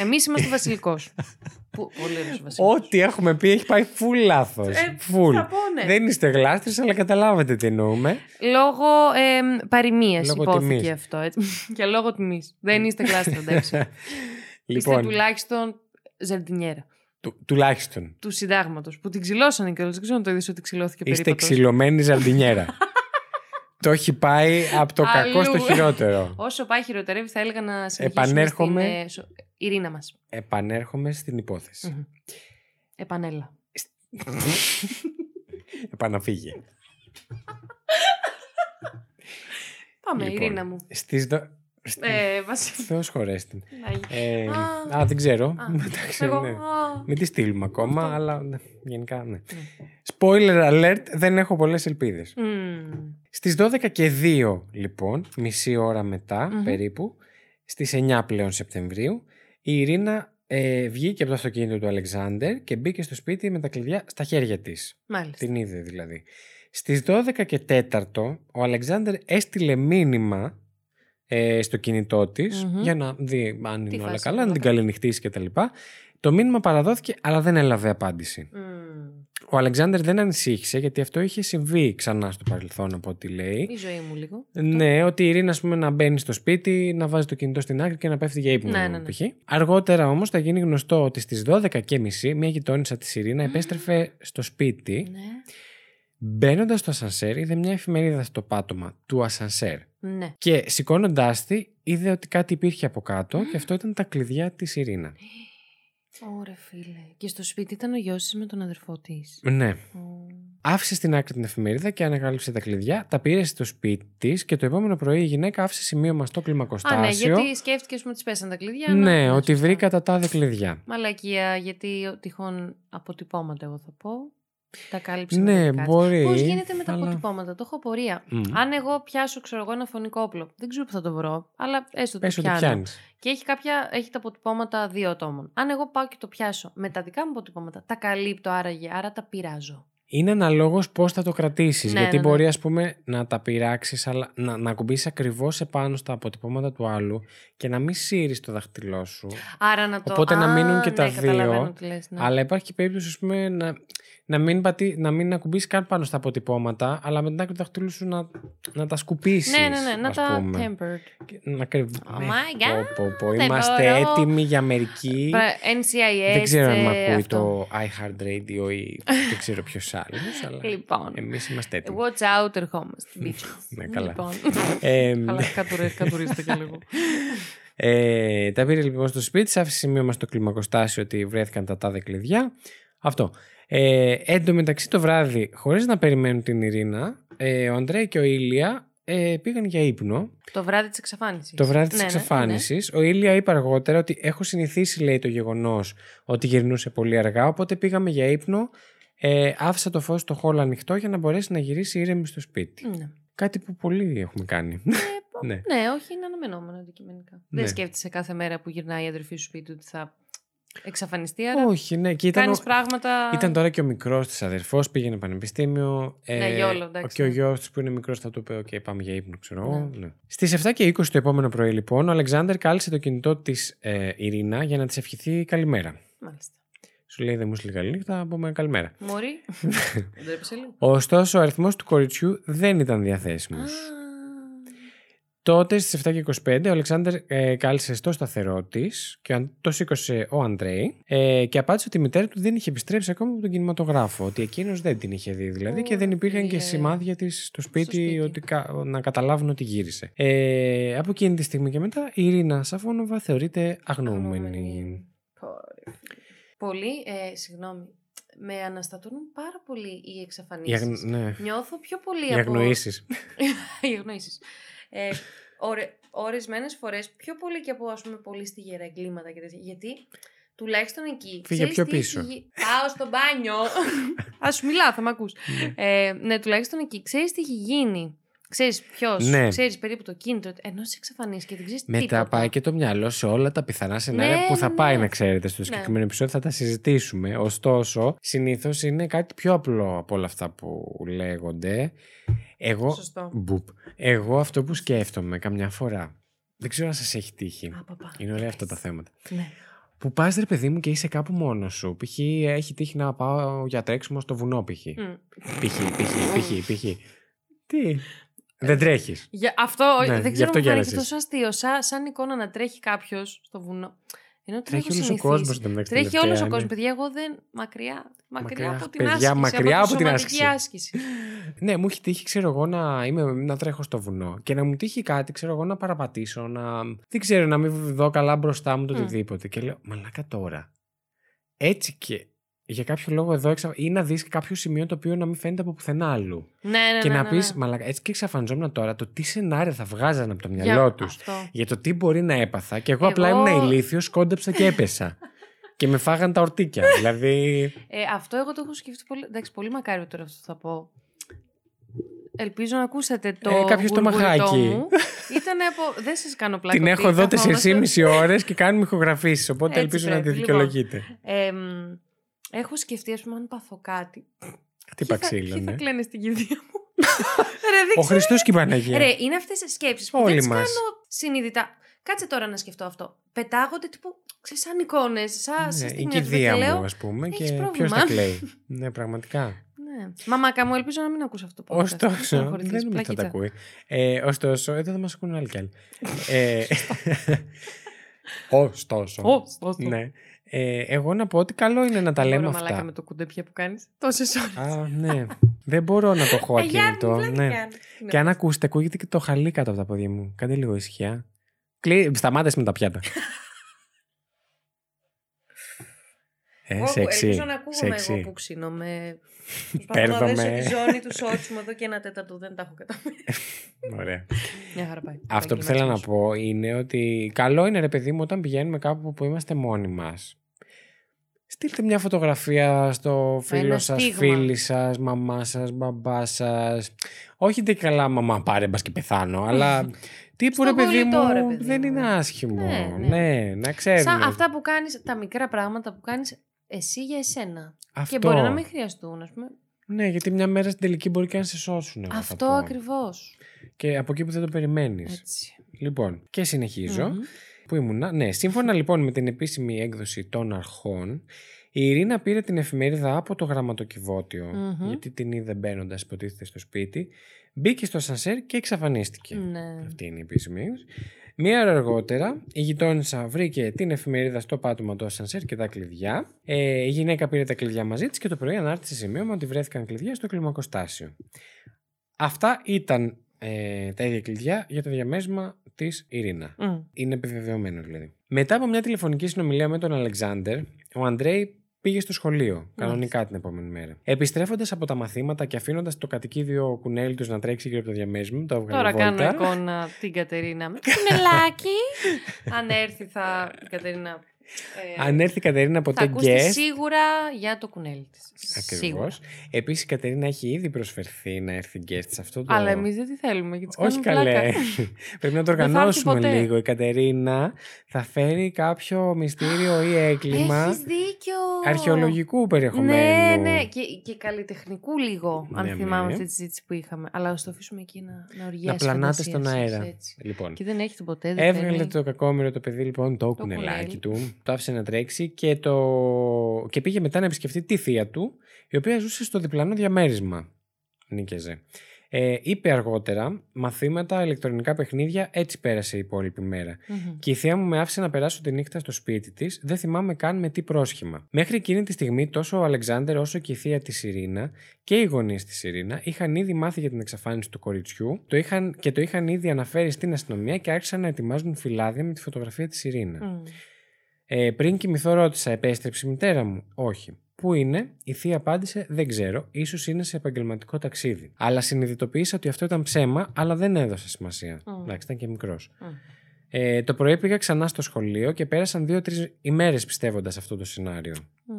Εμείς είμαστε βασιλικός. Που- Πολύ ωραίος βασίλειος. Ό,τι έχουμε πει έχει πάει full λάθος. Ε, Full. θα πω, ναι. Δεν είστε γλάστρες, αλλά καταλάβατε τι εννοούμε. Λόγω ε, παροιμίας Λόγω υπόθηκε τιμής. αυτό. Έτσι. Και λόγω τιμής. Δεν είστε κλάστρα, εντάξει. Είστε λοιπόν, τουλάχιστον ζερντινιέρα. του- τουλάχιστον. Του συντάγματος. Που την ξυλώσανε κιόλας. Δεν ξέρω αν το είδες ότι ξυλώθηκε Είστε περίπατος. ξυλωμένη ζαρντινιέρα. Το έχει πάει από το κακό στο Αλλού. χειρότερο. Όσο πάει χειροτερεύει, θα έλεγα να συνεχίσουμε Επανέρχομαι. στην ε, σο- Ειρήνα μας. Επανέρχομαι στην υπόθεση. Μμμ. Επανέλα. Επαναφύγε. Πάμε, Λοιπόν, Ειρήνα μου. Στις δο... στη- Ε, Βασίλη. Θεός χωρέστη. Ε, Α. α, δεν ξέρω. Α, Εντάξει, Εγώ. ναι. α, Μην τη στείλουμε ακόμα, Αυτό. αλλά ναι, γενικά ναι. Spoiler alert, δεν έχω πολλές ελπίδες. μμ. Στις 12 και 2, λοιπόν, μισή ώρα μετά Μμμ. περίπου, στις 9 πλέον Σεπτεμβρίου, η Ειρήνα ε, βγήκε από το αυτοκίνητο του Αλεξάνδερ και μπήκε στο σπίτι με τα κλειδιά στα χέρια της. Μάλιστα. Την είδε δηλαδή. Στις 12 και 4 ο Αλεξάνδερ έστειλε μήνυμα ε, στο κινητό της Μμμ. για να δει αν Τι είναι όλα φάση καλά, να όλα την καλά. καληνυχτήσει κτλ. Το μήνυμα παραδόθηκε αλλά δεν έλαβε απάντηση. Μμ. Ο Αλεξάνδερ δεν ανησύχησε γιατί αυτό είχε συμβεί ξανά στο παρελθόν από ό,τι λέει. Η ζωή μου λίγο. Ναι, ότι η Ειρήνα, ας πούμε, να μπαίνει στο σπίτι, να βάζει το κινητό στην άκρη και να πέφτει για ύπνο. Ναι, ναι, ναι. π.χ. Αργότερα όμως θα γίνει γνωστό ότι στις 12.30 μια γειτόνισσα της Ειρήνα επέστρεφε στο σπίτι. Ναι. Μπαίνοντας στο ασανσέρ, είδε μια εφημερίδα στο πάτωμα του ασανσέρ. Ναι. Και σηκώνοντάς τη, είδε ότι κάτι υπήρχε από κάτω και αυτό ήταν τα κλειδιά της Ειρήνα. Ωρε φίλε. Και στο σπίτι ήταν ο γιος της με τον αδερφό της. Ναι. Ω. Άφησε στην άκρη την εφημερίδα και ανακάλυψε τα κλειδιά, τα πήρε στο σπίτι της και το επόμενο πρωί η γυναίκα άφησε σημείωμα στο Α, ναι, κλιμακοστάσιο. γιατί σκέφτηκε ότι τη πέσαν τα κλειδιά. Ναι, να- ότι σωστά. βρήκα τα τάδε κλειδιά. Μαλακία, γιατί ο- τυχόν αποτυπώματα, εγώ θα πω. Τα κάλυψε. Ναι, μπορεί, Πώς γίνεται με τα αλλά- αποτυπώματα, το έχω απορία. Μμ. Αν εγώ πιάσω, ξέρω εγώ, ένα φωνικό όπλο, δεν ξέρω που θα το βρω, αλλά έστω το Πες ότι πιάνω. πιάνεις. Και έχει, κάποια, έχει τα αποτυπώματα δύο ατόμων. Αν εγώ πάω και το πιάσω με τα δικά μου αποτυπώματα, τα καλύπτω άραγε, άρα τα πειράζω. Είναι αναλόγως πώς θα το κρατήσεις. Ναι, γιατί ναι, ναι. μπορεί, ας πούμε, να τα πειράξεις, αλλά να, να ακουμπήσεις ακριβώς επάνω στα αποτυπώματα του άλλου και να μην σύρεις το δάχτυλό σου. Άρα να το. Οπότε να Α, μείνουν και ναι, τα καταλαβαίνω δύο. τι λες, ναι. Αλλά υπάρχει και περίπτωση, ας πούμε, να, να μην, πατή, να μην ακουμπήσεις καν πάνω στα αποτυπώματα, αλλά με την άκρη του δάχτυλου σου να, να τα σκουπίσεις. Ναι, ναι, ναι, να ας τα πούμε. tempered. Και Να κρυβ... Oh Ναι, my God, πω, πω, πω. δεν Είμαστε μπορώ. έτοιμοι για μερική. Πρα- NCIS. Δεν ξέρω αν με ε, ακούει αυτό. το iHeartRadio ή δεν ξέρω ποιος άλλος, αλλά Λοιπόν. εμείς είμαστε έτοιμοι. Watch out, ερχόμαστε. bitches. Ναι, καλά. Λοιπόν. Ε, Καλά, κατουρέ- κατουρίστε και λίγο. ε, τα πήρε λοιπόν στο σπίτι, της, άφησε σημείωμα στο κλιμακοστάσιο ότι βρέθηκαν τα τάδε κλειδιά. Αυτό. Ε, εν τω μεταξύ το βράδυ, χωρίς να περιμένουν την Ειρήνα, ε, ο Αντρέα και ο Ήλια ε, πήγαν για ύπνο. Το βράδυ της εξαφάνισης. Το βράδυ της Ναι, ναι, εξαφάνισης. Ο Ήλια είπε αργότερα ότι έχω συνηθίσει, λέει, το γεγονός ότι γυρνούσε πολύ αργά, οπότε πήγαμε για ύπνο. Ε, άφησα το φως στο χώλο ανοιχτό για να μπορέσει να γυρίσει ήρεμη στο σπίτι. Ναι. Ναι. Κάτι που πολλοί έχουμε κάνει. ναι. Ναι, όχι, είναι αναμενόμενο αντικειμενικά. Ναι. Δεν σκέφτεσαι κάθε μέρα που γυρνάει η αδερφή σου σπίτι ότι θα εξαφανιστεί. Άρα; Όχι, ναι. Και ήταν, κάνεις ο- πράγματα. ήταν τώρα και ο μικρός της αδερφός, πήγαινε πανεπιστήμιο. ε, Ναι, γιόλο, εντάξει, Και ο ναι. γιος της που είναι μικρός θα του είπε: OK, πάμε για ύπνο, ξέρω εγώ. Ναι. Στις 7 και 20 το επόμενο πρωί, λοιπόν, ο Αλεξάνδρ κάλεσε το κινητό της ε, Ειρήνα για να της ευχηθεί καλημέρα. Μάλιστα. Σου λέει: Δεν μου στείλει καλή νύχτα, θα πούμε καλημέρα. Μωρή. Δεν τρέπεσαι λίγο. Ωστόσο, ο αριθμός του κοριτσιού δεν ήταν διαθέσιμος. Α, Τότε στις 7 και 25 ο Αλεξάνδρ ε, κάλεσε στο σταθερό της και αν- το σήκωσε ο Αντρέη ε, και απάντησε ότι η μητέρα του δεν είχε επιστρέψει ακόμα από τον κινηματογράφο. Ότι εκείνος δεν την είχε δει δηλαδή Ω, και δεν υπήρχαν και φίλε. σημάδια της στο σπίτι, σπίτι. Ότι, κα- να καταλάβουν ότι γύρισε. Ε, από εκείνη τη στιγμή και μετά η Ειρήνα Σαφόνοβα θεωρείται αγνοούμενη. Αγνοούμενη. Πόρε. Πολύ, ε, συγγνώμη, με αναστατώνουν πάρα πολύ οι Οι, εξαφανίσεις. αγ... ναι. Νιώθω πιο πολύ Οι από... αγνοήσεις. οι αγνοήσεις. Ε, ωρε, ορισμένες φορές πιο πολύ και από ας πούμε πολύ στιγερά εγκλήματα και τέτοια. Γιατί τουλάχιστον εκεί. Φύγε ξέρεις πιο τι πίσω. έχει γι- Πάω στο μπάνιο. Α σου μιλάω, θα με ακούς. ε, ναι, τουλάχιστον εκεί. Ξέρεις τι έχει γίνει. Ξέρεις ποιος, Ναι. ξέρεις περίπου το κίνητρο. Ενώ σε εξαφανίσεις και δεν ξέρεις Μετά τίποτα. πάει και το μυαλό σε όλα τα πιθανά σενάρια Ναι, που θα ναι, πάει ναι. να ξέρετε στο συγκεκριμένο επεισόδιο, θα τα συζητήσουμε. Ωστόσο, συνήθως είναι κάτι πιο απλό από όλα αυτά που λέγονται. Εγώ, Σωστό. μπουπ, εγώ αυτό που σκέφτομαι καμιά φορά, δεν ξέρω αν σας έχει τύχει. Α, παπά. Είναι ωραία αυτά τα θέματα. Ναι. Που πας ρε παιδί μου και είσαι κάπου μόνος σου. Π.χ. έχει τύχει να πάω για τρέξιμο στο βουνό, π.χ. Μμ. Π.χ. π.χ. π.χ. π.χ. Τι; Δεν τρέχεις. Για αυτό Ναι, δεν γι' ξέρω αυτό μου φάνηκε γέλασες. τόσο αστείο. Σαν, σαν εικόνα να τρέχει κάποιος στο βουνό. Ενώ την Τρέχει έχω όλος ο συνηθίσει. κόσμος μεταξύ. Τρέχει τελευταία, όλος ο ναι. κόσμος. Παιδιά, εγώ δεν. Μακριά, μακριά, Μακριά, από την παιδιά, άσκηση. μακριά από, από τη την σωματική άσκηση. Ναι, μου έχει τύχει, ξέρω εγώ, να, είμαι, να τρέχω στο βουνό και να μου τύχει κάτι, ξέρω εγώ, να παραπατήσω, να. Δεν ξέρω, να μην δω καλά μπροστά μου το Μμ. οτιδήποτε. Και λέω, Μαλάκα τώρα. Έτσι και για κάποιο λόγο εδώ εξα... ή να δεις κάποιο σημείο το οποίο να μην φαίνεται από πουθενά άλλου. ναι, ναι, και ναι, να ναι, πεις, ναι. Μαλάκα, έτσι και εξαφανιζόμουν τώρα το τι σενάρια θα βγάζανε από το Για μυαλό τους. αυτό. Για το τι μπορεί να έπαθα. Και εγώ, απλά Εγώ- ήμουν ηλίθιος, κόντεψα και έπεσα. και με φάγαν τα ορτίκια. δηλαδή. Ε, αυτό εγώ το έχω σκεφτεί πολύ. Εντάξει, πολύ μακάρι τώρα αυτό θα πω. Ελπίζω να ακούσετε το. Ε, κάποιος το γουργουριτό μαχάκι. μου. Ήτανε από. Δεν σας κάνω πλάκα. την ότι έχω εδώ καθόμαστε- 4,5 ώρες και κάνουμε ηχογραφήσεις. Οπότε Έτσι ελπίζω να τη πρέπει, δικαιολογείτε. Ε, μ, έχω σκεφτεί, ας πούμε, αν πάθω κάτι. Τι Ποιοι θα- παξίλο, ποιοι θα ναι. κλαίνε στην κηδεία μου. Ρε, δεν Ο ξέρω. Χριστός και η Παναγία. Ρε, είναι αυτές οι σκέψεις που Όλοι δεν τις μας. κάνω συνειδητά. Κάτσε τώρα να σκεφτώ αυτό. Πετάγονται τύπου, ξέρεις, σαν εικόνες, σαν Ναι, σαν η στιγμιότυπα κηδεία και λέω, μου, ας πούμε. «Έχεις Και ποιος πρόβλημα». θα κλαίει. ναι, πραγματικά. Ναι. Μαμάκα μου, ελπίζω να μην ακούς αυτό το podcast. Ωστόσο, Στεναχωρηθείς, δεν νομίζω ότι θα τα πλακίτσα. ακούει. Ε, ωστόσο, εδώ θα μας ακούνε άλλοι κι άλλοι. ε, ωστόσο. Ω, ω, το. ναι. Ε, εγώ να πω ότι καλό είναι να τα Δεν λέμε μπορώ, μαλάκα αυτά. με το κουντεπιέ που κάνεις. Τόσες ώρες. Α, ναι. δεν μπορώ να το έχω Ε, Γιάννη, ακίνητο. πλάκα ναι. κάνεις. Τι Και να αν ακούσετε, ακούγεται και το χαλί κάτω από τα πόδια μου. Κάντε λίγο ησυχία. Κλεί... Σταμάτες με τα πιάτα. ε, Εγώ σεξι. Ελπίζω να ακούγομαι σεξι. εγώ που ξύνω με... Προσπαθώ να Παίρνω δέσω με- τη ζώνη του σότσου μου εδώ και ένα τέταρτο δεν τα έχω καταφέρει. Ωραία. Μια χαρά πάει. Αυτό που Πάει θέλω να κλίματος. πω είναι ότι καλό είναι ρε παιδί μου όταν πηγαίνουμε κάπου που είμαστε μόνοι μας. Στείλτε μια φωτογραφία στο φίλο Ένα σας, στίγμα. φίλη σας, μαμά σας, μπαμπά σας. Όχι τι καλά μαμά πάρε μπας και πεθάνω, αλλά τύπου ρε Στον παιδί μου κολλητό, ρε παιδί δεν μου. είναι άσχημο. Ναι, Ναι, ναι. να ξέρουμε. Σαν αυτά που κάνεις, τα μικρά πράγματα που κάνεις εσύ για εσένα. Αυτό. Και μπορεί να μην χρειαστούν, ας πούμε. Ναι, γιατί μια μέρα στην τελική μπορεί και να σε σώσουν. εγώ θα Αυτό πω. ακριβώς. Και από εκεί που δεν το περιμένεις. Έτσι. Λοιπόν, και συνεχίζω. Μμμ. Που ήμουνα. Ναι, σύμφωνα λοιπόν με την επίσημη έκδοση των αρχών, η Ειρήνα πήρε την εφημερίδα από το γραμματοκιβώτιο, Μμμ. γιατί την είδε μπαίνοντας, υποτίθεται στο σπίτι, μπήκε στο σανσέρ και εξαφανίστηκε. Ναι. Αυτή είναι η επίσημη έκδοση. Μία ώρα αργότερα, η γειτόνισσα βρήκε την εφημερίδα στο πάτωμα του ασανσέρ και τα κλειδιά. Ε, η γυναίκα πήρε τα κλειδιά μαζί της και το πρωί ανάρτησε σημείωμα ότι βρέθηκαν κλειδιά στο κλιμακοστάσιο. Αυτά ήταν ε, τα ίδια κλειδιά για το διαμέσμα της Ειρήνα. Μμ. Είναι επιβεβαιωμένος δηλαδή. Μετά από μια τηλεφωνική συνομιλία με τον Αλεξάνδρ, ο Αντρέη πήγε στο σχολείο, κανονικά την επόμενη μέρα. Επιστρέφοντας από τα μαθήματα και αφήνοντας το κατοικίδιο κουνέλι τους να τρέξει γύρω από το διαμέσμα, το έβγαλε Τώρα κάνω βόλτα. εικόνα την Κατερίνα με το κουνελάκι. Αν έρθει θα η Κατερίνα ε, Αν έρθει η Κατερίνα θα ποτέ ακούσει guest. σίγουρα για το κουνέλι της. Ακριβώς. Σίγουρα. Επίσης η Κατερίνα έχει ήδη προσφερθεί να έρθει guest σε αυτό το. Αλλά εμείς δεν τη θέλουμε γιατί της Όχι κάνουμε καλέ. πλάκα. Πρέπει να το Δεν θα έρθει οργανώσουμε ποτέ. λίγο. Η Κατερίνα θα φέρει κάποιο μυστήριο ή έγκλημα Έχεις δίκιο. αρχαιολογικού Ναι, περιεχομένου. ναι, και, και καλλιτεχνικού λίγο, αν Ναι, θυμάμαι ναι. αυτή τη συζήτηση που είχαμε. Αλλά ας το αφήσουμε εκεί να, να οργιάσει. Να η πλανάτε φαντασία στον σας, αέρα. έτσι. Λοιπόν. Και δεν έχει το ποτέ. δεν Έβγαλε θέλει. το κακόμοιρο το παιδί λοιπόν το, Το κουνελάκι κουνέλι. του, το άφησε να τρέξει και, το... και πήγε μετά να επισκεφτεί τη θεία του, η οποία ζούσε στο διπλανό διαμέρισμα. Νίκαιζε. Ε, είπε αργότερα, μαθήματα, ηλεκτρονικά παιχνίδια, έτσι πέρασε η υπόλοιπη μέρα. Μμμ. Και η θεία μου με άφησε να περάσω τη νύχτα στο σπίτι της, δεν θυμάμαι καν με τι πρόσχημα. Μέχρι εκείνη τη στιγμή, τόσο ο Αλεξάνδρ όσο και η θεία της Ειρήνα και οι γονείς της Ειρήνα είχαν ήδη μάθει για την εξαφάνιση του κοριτσιού το είχαν, και το είχαν ήδη αναφέρει στην αστυνομία και άρχισαν να ετοιμάζουν φυλάδια με τη φωτογραφία της Ειρήνα. Μμ. Ε, πριν κοιμηθώ, ρώτησα, επέστρεψε η μητέρα μου; Όχι. Πού είναι, η θεία απάντησε, δεν ξέρω, ίσως είναι σε επαγγελματικό ταξίδι. Αλλά συνειδητοποίησα ότι αυτό ήταν ψέμα, αλλά δεν έδωσα σημασία. Μμ. Εντάξει, ήταν και μικρός. Μμ. Ε, το πρωί πήγα ξανά στο σχολείο και πέρασαν δύο-τρεις ημέρες πιστεύοντας αυτό το σενάριο. Μμ.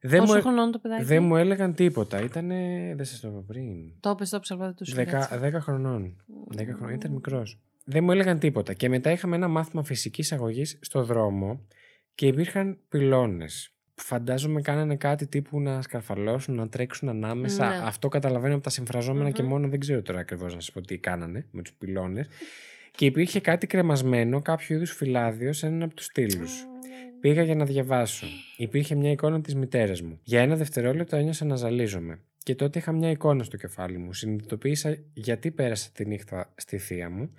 Δεν Πόσο μου, ε- χρονών το παιδάκι; δεν μου έλεγαν τίποτα. Ήτανε. Δεν σας το είπα πριν. Το έπες, το έπες, αλλά δεν το σου Δεκα, έτσι. δέκα χρονών. Δέκα χρονών. Ήταν μικρός. Δεν μου έλεγαν τίποτα. Και μετά είχαμε ένα μάθημα φυσικής αγωγής στο δρόμο και υπήρχαν πυλώνες. Φαντάζομαι κάνανε κάτι τύπου να σκαρφαλώσουν, να τρέξουν ανάμεσα. Ναι. Αυτό καταλαβαίνω από τα συμφραζόμενα και Μμμ. μόνο δεν ξέρω τώρα ακριβώς να σας πω τι κάνανε με τους πυλώνες. Και υπήρχε κάτι κρεμασμένο, κάποιο είδους φυλάδιο σε έναν από τους στήλους. Πήγα για να διαβάσω. Υπήρχε μια εικόνα της μητέρας μου. Για ένα δευτερόλεπτο ένιωσα να ζαλίζομαι. Και τότε είχα μια εικόνα στο κεφάλι μου. Συνειδητοποίησα γιατί πέρασα τη νύχτα στη θεία μου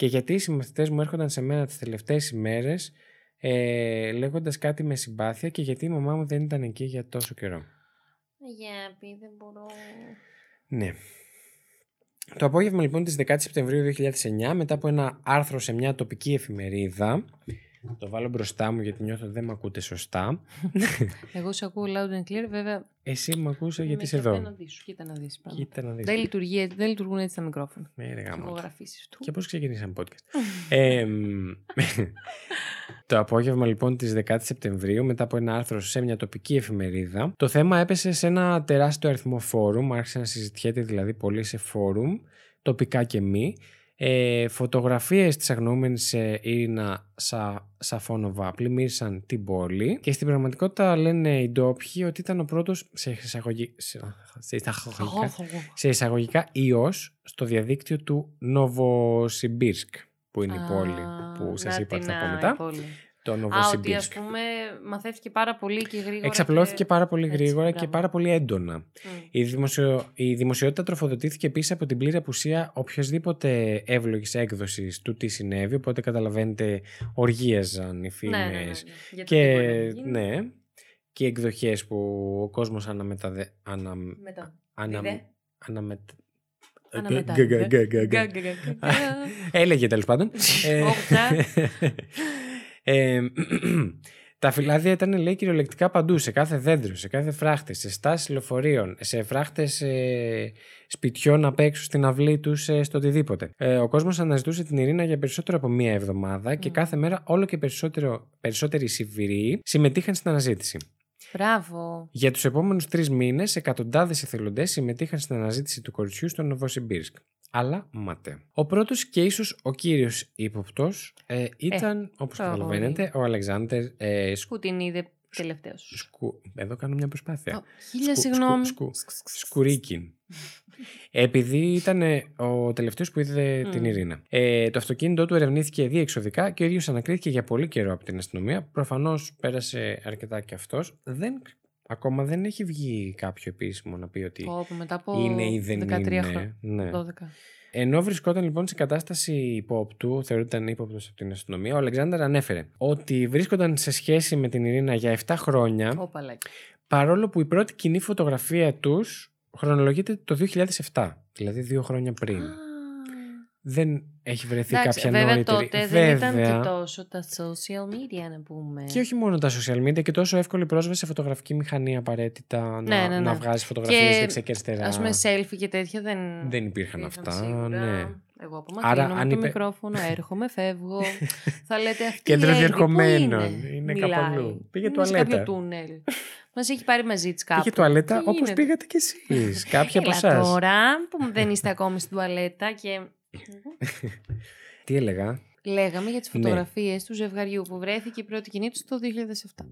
και γιατί οι συμμαθητές μου έρχονταν σε μένα τις τελευταίες ημέρες ε, λέγοντας κάτι με συμπάθεια και γιατί η μαμά μου δεν ήταν εκεί για τόσο καιρό. Αγάπη, δεν μπορώ. Ναι. Το απόγευμα λοιπόν της 10 Σεπτεμβρίου 2009 μετά από ένα άρθρο σε μια τοπική εφημερίδα το βάλω μπροστά μου γιατί νιώθω ότι δεν με ακούτε σωστά. Εγώ σε ακούω loud and clear, βέβαια. Εσύ με ακούσα γιατί με είσαι καφέ εδώ. Να δεις, κοίτα να δεις. πράγμα. Κοίτα να δεις. Δεν, λειτουργεί, έτσι- δεν λειτουργούν έτσι τα μικρόφωνα. Ναι, ρε γάμο. Ηχογραφήσεις του. Και πώς ξεκινήσαμε podcast. ε, μ, το απόγευμα λοιπόν της 10 Σεπτεμβρίου μετά από ένα άρθρο σε μια τοπική εφημερίδα το θέμα έπεσε σε ένα τεράστιο αριθμό φόρουμ, άρχισε να συζητιέται δηλαδή πολύ σε φόρουμ, τοπικά και μη. Ε, φωτογραφίες της αγνοούμενης ε, Ίρινα Σα, Σαφόνοβα πλημμύρισαν την πόλη και στην πραγματικότητα λένε οι ντόπιοι ότι ήταν ο πρώτος σε εισαγωγή, σε, σε εισαγωγικά, σε εισαγωγικά ιός στο διαδίκτυο του Νοβοσιμπίρσκ που είναι η πόλη που σας είπα ότι θα πω μετά. Το Α, ότι Νοβοσιμπίρσκ. ας πούμε μαθεύτηκε πάρα πολύ και γρήγορα. Εξαπλώθηκε και... πάρα πολύ έτσι, γρήγορα και μπράβο. πάρα πολύ έντονα. Μμ. Η, δημοσιο... η δημοσιότητα τροφοδοτήθηκε επίσης από την πλήρη απουσία οποιοδήποτε εύλογης έκδοσης του τι συνέβη. Οπότε καταλαβαίνετε, οργίαζαν οι φήμες. Ναι, ναι, ναι, ναι. Γιατί Και, δεν μπορεί να γίνει. ναι, και οι εκδοχές που ο κόσμος αναμεταδε... ανα... Μετά. ανα... Διδε. αναμετα... Αναμετάδιδε. Γκ, γκ, γκ, γκ, γκ. Γκα, γκα, γκα, γκα. Έλεγε τέλος πάντων. Ε, Όχι πια. ε, τα φυλάδια ήταν λέει κυριολεκτικά παντού, σε κάθε δέντρο, σε κάθε φράχτη, σε στάσεις λεωφορείων, σε φράχτες ε, σπιτιών απ' έξω στην αυλή τους, ε, στο οτιδήποτε. Ε, ο κόσμος αναζητούσε την Ειρήνα για περισσότερο από μία εβδομάδα και Μμ. κάθε μέρα όλο και περισσότερο, περισσότεροι Σιβηροί συμμετείχαν στην αναζήτηση. Μπράβο. Για τους επόμενους τρεις μήνες, εκατοντάδες εθελοντές συμμετείχαν στην αναζήτηση του κοριτσιού στο Νοβοσιμπίρσκ. Αλλά ματέ. Ο πρώτος και ίσως ο κύριος ύποπτος ε, ήταν, όπως το καταλαβαίνετε, ο Αλεξάνδρ ε, Σκου... Που την είδε τελευταίος. Σκου... Εδώ κάνω μια προσπάθεια. Χίλια Σκου- συγγνώμη. σκου- Σκουρίκιν. Επειδή ήταν ε, ο τελευταίος που είδε Μμ. την Ειρήνα. Ε, το αυτοκίνητό του ερευνήθηκε διεξοδικά και ο ίδιος ανακρίθηκε για πολύ καιρό από την αστυνομία. Προφανώς πέρασε αρκετά και αυτός. Δεν... Ακόμα δεν έχει βγει κάποιο επίσημο να πει ότι Πω, πω, μετά από είναι ή δεν 13 είναι. χρόνια. Ναι. 12. Ενώ βρισκόταν λοιπόν σε κατάσταση υπόπτου, θεωρείται ύποπτος από την αστυνομία, ο Αλεξάνδρ ανέφερε ότι βρίσκονταν σε σχέση με την Ειρήνα για 7 χρόνια, Ω, παλάκι. παρόλο που η πρώτη κοινή φωτογραφία τους χρονολογείται το 2007, δηλαδή δύο χρόνια πριν. Α. Δεν έχει βρεθεί Εντάξει, κάποια βέβαια νωρίτερη. τότε δεν ήταν Βέβαια. και τόσο τα social media να πούμε. Και όχι μόνο τα social media και τόσο εύκολη πρόσβαση σε φωτογραφική μηχανή απαραίτητα να, Ναι, ναι, ναι. να βγάζει φωτογραφίες Και, δεξιά και αριστερά. Ας πούμε selfie και τέτοια δεν, Δεν υπήρχαν αυτά, σίγουρα. ναι. Εγώ από Άρα, Άρα, αν το είπε- μικρόφωνο, έρχομαι, φεύγω. θα λέτε αυτή Κέντρο η Έλλη, διερχομένων. πού Είναι Μιλάει. κάπου αλλού. Πήγε Είναι σε τουαλέτα. κάποιο τούνελ. Μας έχει πάρει μαζί της κάπου. Πήγε τουαλέτα Τι όπως γίνεται; πήγατε κι εσείς. Κάποιοι από Έλα εσάς. τώρα που δεν είστε ακόμη στην τουαλέτα και Τι έλεγα; λέγαμε για τις Ναι. φωτογραφίες του ζευγαριού που βρέθηκε η πρώτη κοινή τους το 2007.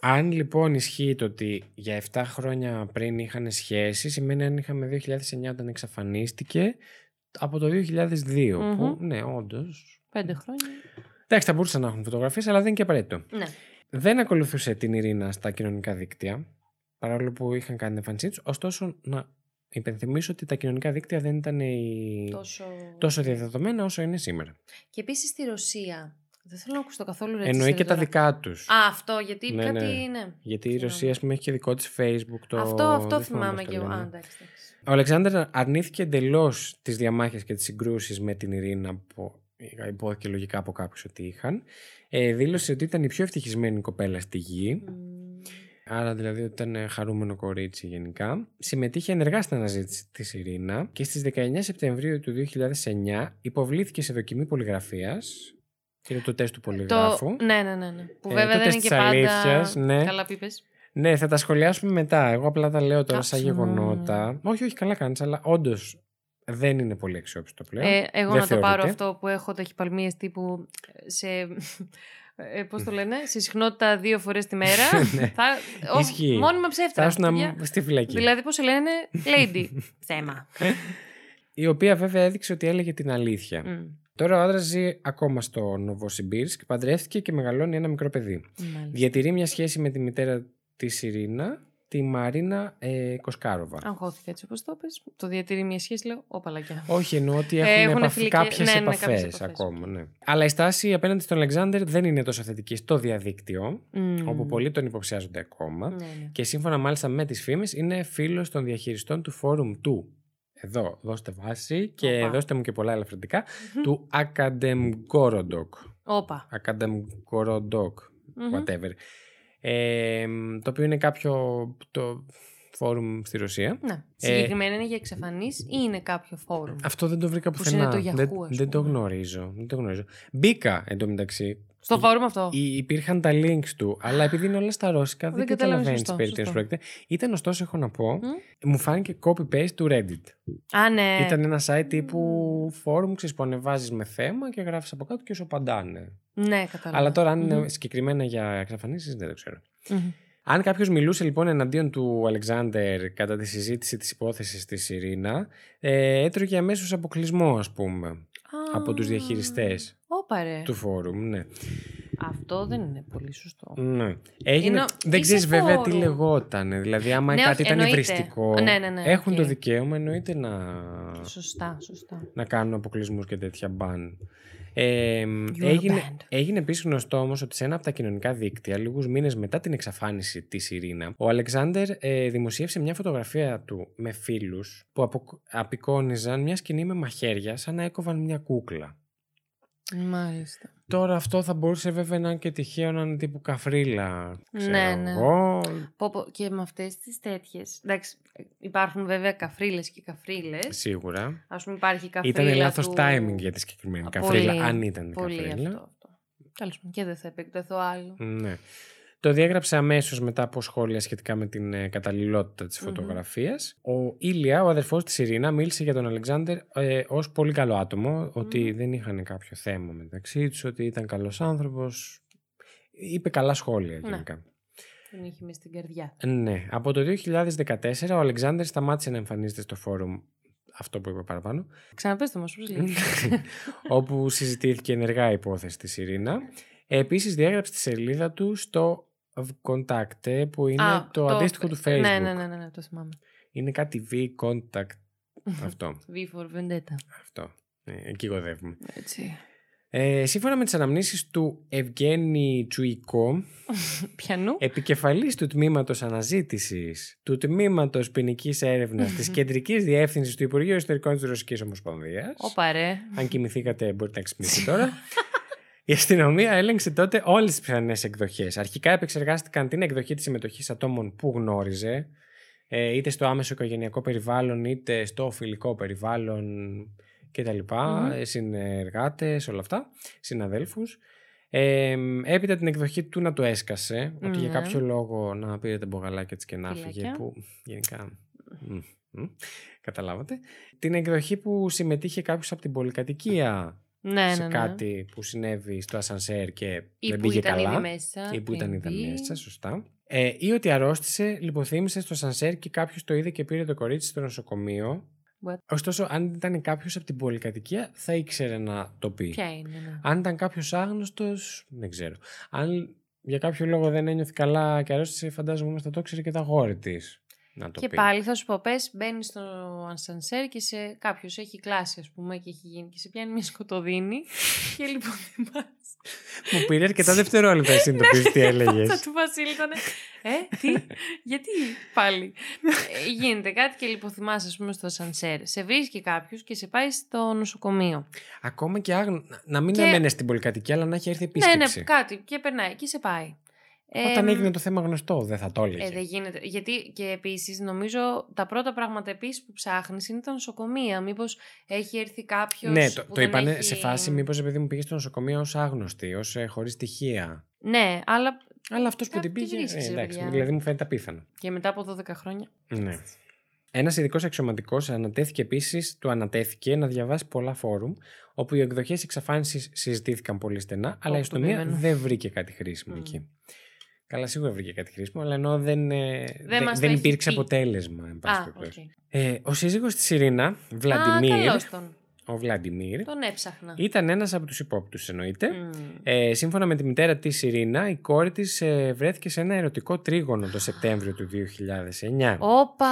Αν λοιπόν ισχύει το ότι για 7 χρόνια πριν είχαν σχέση, σημαίνει αν είχαμε 2009 όταν εξαφανίστηκε, από το 2002. Μμμ. Που, ναι, όντως. Πέντε χρόνια. Εντάξει, θα μπορούσαν να έχουν φωτογραφίες, αλλά δεν είναι και απαραίτητο. Ναι. Δεν ακολουθούσε την Ειρήνα στα κοινωνικά δίκτυα, παρόλο που είχαν κάνει την εμφάνισή τους. Ωστόσο, να υπενθυμίσω ότι τα κοινωνικά δίκτυα δεν ήταν οι... Τόσο... τόσο διαδεδομένα όσο είναι σήμερα. Και επίσης στη Ρωσία. Δεν θέλω να ακούσω καθόλου ρατσιστικά. Εννοεί και τα τώρα. δικά τους. Α, αυτό γιατί Ναι, κάτι ναι. είναι. Γιατί η Συγγνώμη. Ρωσία, ας πούμε, έχει και δικό της Facebook. Το... Αυτό, αυτό δεν θυμάμαι πώς και το εγώ. Α, λένε. εντάξει, εντάξει. Ο Αλεξάνδρ αρνήθηκε εντελώς τις διαμάχες και τις συγκρούσεις με την Ειρήνα που υπόθηκε λογικά από κάποιους ότι είχαν. Ε, δήλωσε ότι ήταν η πιο ευτυχισμένη κοπέλα στη γη. Μμμ. Άρα δηλαδή ότι ήταν ε, χαρούμενο κορίτσι γενικά. Συμμετείχε ενεργά στην αναζήτηση της Ειρήνα και στις 19 Σεπτεμβρίου του 2009 υποβλήθηκε σε δοκιμή πολυγραφίας. Είναι το τεστ του πολυγράφου. Το... Ναι, ναι, ναι, ναι. Που Ε, βέβαια το δεν είναι τεστ και της πάντα. αλήθειας, ναι. Καλά πίπες. Ναι, θα τα σχολιάσουμε μετά. Εγώ απλά τα λέω τώρα σαν Κάψε μου. γεγονότα. Όχι, όχι, καλά κάνεις, αλλά όντως δεν είναι πολύ αξιόπιστο πλέον. Ε, εγώ Δεν να το πάρω θεωρείται. αυτό που έχω ταχυπαλμίες τύπου σε... Ε, πώς το λένε, σε συχνότητα δύο φορές τη μέρα. Ναι. θα... ο- Ισχύει. Μόνιμα ψεύτρα. Θα ήσουν παιδιά. στη φυλακή. Δηλαδή πώς σε λένε, lady. Θέμα. Η οποία βέβαια έδειξε ότι έλεγε την αλήθεια. Μμ. Τώρα ο άντρας ζει ακόμα στο Νοβοσιμπίρσκ, παντρεύτηκε και μεγαλώνει ένα μικρό παιδί. Μάλιστα. Διατηρεί μια σχέση με τη μητέρα της Ιρίνα, τη Μαρίνα ε, Κοσκάροβα. Αγχώθηκα έτσι όπως το πες. Το διατηρεί μια σχέση, λέω, Ω μαλακία. Όχι, εννοώ ότι Ε, έχουν, έχουν επαφ... φιλικές- κάποιες ναι, ναι, κάποιες επαφές επαφές, ακόμα. οκ. Ναι. Αλλά η στάση απέναντι στον Αλεξάνδρ δεν είναι τόσο θετική στο διαδίκτυο, Μμμ. όπου πολλοί τον υποψιάζονται ακόμα. Ναι, ναι. Και σύμφωνα μάλιστα με τις φήμες, είναι φίλος των διαχειριστών του φόρουμ του. Εδώ, δώστε βάση και Οπα. δώστε μου και πολλά ελαφρυντικά. του Academgorodok. Όπα. Academgorodok, Μμμ. whatever. Ε, το οποίο είναι κάποιο το φόρουμ στη Ρωσία. Ναι. Ε, Συγκεκριμένα είναι για εξαφανεί ή είναι κάποιο φόρουμ; Αυτό δεν το βρήκα Πώς πουθενά. είναι το Yahoo, δεν, ας δεν το πούμε. γνωρίζω. Δεν το γνωρίζω. Μπήκα εντωμεταξύ. Στο φόρουμ αυτό. Υ- Υπήρχαν τα links του, αλλά επειδή είναι όλα στα ρώσικα, δεν, Δεν καταλαβαίνεις, καταλαβαίνεις σωστό, περί τίνος σωστό. πρόκειται. Ήταν ωστόσο, έχω να πω, Μμ. μου φάνηκε copy-paste του Reddit. Α, ναι. Ήταν ένα site τύπου forum, ξέρεις, που ανεβάζεις με θέμα και γράφεις από κάτω και σου απαντάνε. Ναι, κατάλαβα. Αλλά τώρα, αν είναι Μμμ. συγκεκριμένα για εξαφανίσεις, δεν το ξέρω. Μμμ. Αν κάποιος μιλούσε λοιπόν εναντίον του Αλεξάνδερ κατά τη συζήτηση της υπόθεσης της Ειρήνα, ε, έτρωγε αμέσως αποκλεισμό, ας πούμε, από τους Α, διαχειριστές Όπα ρε. του φόρουμ. Ναι. Αυτό δεν είναι πολύ σωστό. ναι. Έγινε, Είναι- δεν είσαι ξέρεις βέβαια τι φόρουμ. λεγόταν. Δηλαδή, άμα Ναι, κάτι όχι, ήταν εννοείται. ευριστικό, Ναι, ναι, ναι, έχουν οκ. το δικαίωμα εννοείται να, Σωστά, σωστά. να κάνουν αποκλεισμούς και τέτοια μπαν. Ε, are έγινε, banned. έγινε επίσης γνωστό όμως ότι σε ένα από τα κοινωνικά δίκτυα, λίγους μήνες μετά την εξαφάνιση της Ειρήνα, ο Αλεξάνδερ ε, δημοσίευσε μια φωτογραφία του με φίλους που απο- απεικόνιζαν μια σκηνή με μαχαίρια σαν να έκοβαν μια κούκλα. Μάλιστα. Τώρα αυτό θα μπορούσε βέβαια να είναι και τυχαίο να είναι τύπου καφρίλα. Ξέρω Ναι, ναι. εγώ. Πω, πω, και με αυτές τις τέτοιες. Εντάξει, υπάρχουν βέβαια καφρίλες και καφρίλες. Σίγουρα. Α πούμε, υπάρχει καφρίλα. Ήταν λάθος του... timing για τη συγκεκριμένη Α, καφρίλα, πολύ, αν ήταν Πολύ καφρίλα. αυτό. αυτό. Τέλος πάντων, και δεν θα επεκταθώ άλλο. Ναι. Το διέγραψε αμέσως μετά από σχόλια σχετικά με την ε, καταλληλότητα της Μμμ. φωτογραφίας. Ο Ήλια, ο αδερφός της Ειρήνα, μίλησε για τον Αλεξάνδρ ε, ως πολύ καλό άτομο, ότι Μμμ. δεν είχαν κάποιο θέμα μεταξύ τους, ότι ήταν καλός άνθρωπος. Είπε καλά σχόλια Ναι. γενικά. Τον είχε μες στην καρδιά. Ναι. Από το 2014 ο Αλεξάνδρ σταμάτησε να εμφανίζεται στο φόρουμ αυτό που είπα παραπάνω, Ξαναπέστε μας, πώ λέει. όπου συζητήθηκε ενεργά η υπόθεση της Ειρήνα. Επίσης διέγραψε τη σελίδα του στο Contact, που είναι Α, το, αντίστοιχο του Facebook. Ναι, ναι, ναι, ναι, ναι, το θυμάμαι. Είναι κάτι V-Contact. αυτό. V for Vendetta. αυτό. Ε, εκεί γοδεύουμε. Έτσι. Ε, σύμφωνα με τις αναμνήσεις του Ευγένη Τσουικό, Πιανού. επικεφαλής του τμήματος αναζήτησης του τμήματος ποινικής έρευνας της Κεντρικής Διεύθυνσης του Υπουργείου Ιστορικών της Ρωσικής Ομοσπονδίας, Όπα ρε. αν κοιμηθήκατε μπορείτε να ξυπνήσετε τώρα, η αστυνομία έλεγξε τότε όλες τις πιθανές εκδοχές. Αρχικά επεξεργάστηκαν την εκδοχή της συμμετοχής ατόμων που γνώριζε, ε, είτε στο άμεσο οικογενειακό περιβάλλον, είτε στο φιλικό περιβάλλον κτλ. Μμμ. ε, Συνεργάτες, όλα αυτά, συναδέλφους. Ε, έπειτα την εκδοχή του να το έσκασε, ότι για Ναι. κάποιο λόγο να πήρε τα μπογαλάκια της και να Φυλάκια. φύγε, που γενικά... μ, μ, καταλάβατε. Την εκδοχή που συμμετείχε κάποιος από την πολυκατοικία Ναι, σε ναι, ναι. κάτι που συνέβη στο ασανσέρ και Ή δεν που πήγε ήταν καλά. ήδη μέσα. Ή που ήταν πριν ήδη μπει. μέσα, σωστά. Ε, ή ότι αρρώστησε, λιποθύμησε στο σανσέρ και κάποιος το είδε και πήρε το κορίτσι στο νοσοκομείο. What? Ωστόσο, αν ήταν κάποιος από την πολυκατοικία, θα ήξερε να το πει. Ποια είναι, ναι. Αν ήταν κάποιος άγνωστος, δεν ξέρω. Αν για κάποιο λόγο δεν ένιωθε καλά και αρρώστησε, φαντάζομαι όμως θα το ήξερε και τα γόρη της. Να το Και πει. πάλι θα σου πω, πες, μπαίνει στο ανσανσέρ και σε κάποιος έχει κλάσει, ας πούμε, και έχει γίνει και σε πιάνει μια σκοτωδίνη. και λοιπόν θυμάσαι. Μου πήρε αρκετά δευτερόλεπτα να συνειδητοποιήσει τι έλεγες. Τα του Βασίλη ήταν. Ε, τι, γιατί πάλι. Ε, γίνεται κάτι και λιποθυμάσαι, ας πούμε, στο ασανσέρ. Σε βρίσκει κάποιος και σε πάει στο νοσοκομείο. Ακόμα και άγνω... να μην Και- έμενε στην πολυκατοικία, αλλά να έχει έρθει Ναι, επίσκεψη. ναι, κάτι. Και περνάει και σε πάει. Όταν Ε, έγινε το θέμα γνωστό, δεν θα το έλεγε. Ε, δεν γίνεται. Γιατί και επίσης νομίζω τα πρώτα πράγματα επίσης που ψάχνεις είναι τα νοσοκομεία. Μήπως έχει έρθει κάποιος. ναι, το, το είπανε σε φάση μήπως επειδή μου πήγε στο νοσοκομείο ως άγνωστη, ως ε, χωρίς στοιχεία. Ναι, αλλά Αλλά αυτός που Κάτι την πήγε. βρίσκεις, ε, ρε εντάξει, παιδιά. δηλαδή μου φαίνεται απίθανο. και μετά από 12 χρόνια. Ναι. Ένας ειδικός αξιωματικός ανατέθηκε επίσης, του ανατέθηκε να διαβάσει πολλά φόρουμ, όπου οι εκδοχές εξαφάνισης συζητήθηκαν πολύ στενά, αλλά η το αστυνομία περίμενα. δεν βρήκε κάτι χρήσιμο Μμ. εκεί. Καλά, σίγουρα βρήκε κάτι χρήσιμο, αλλά ενώ δεν, ε, δεν, μας το δεν έχει υπήρξε πει. αποτέλεσμα, εν πάση Α, οκ. περιπτώσει. Ε, ο σύζυγος της Ειρήνα, Α, Βλαντιμίρ, καλώς τον. ο Βλαντιμίρ, Τον έψαχνα. ήταν ένας από τους υπόπτους εννοείται. Μμ. Ε, σύμφωνα με τη μητέρα της Ειρήνα, η κόρη της ε, βρέθηκε σε ένα ερωτικό τρίγωνο το Σεπτέμβριο του 2009. Όπα.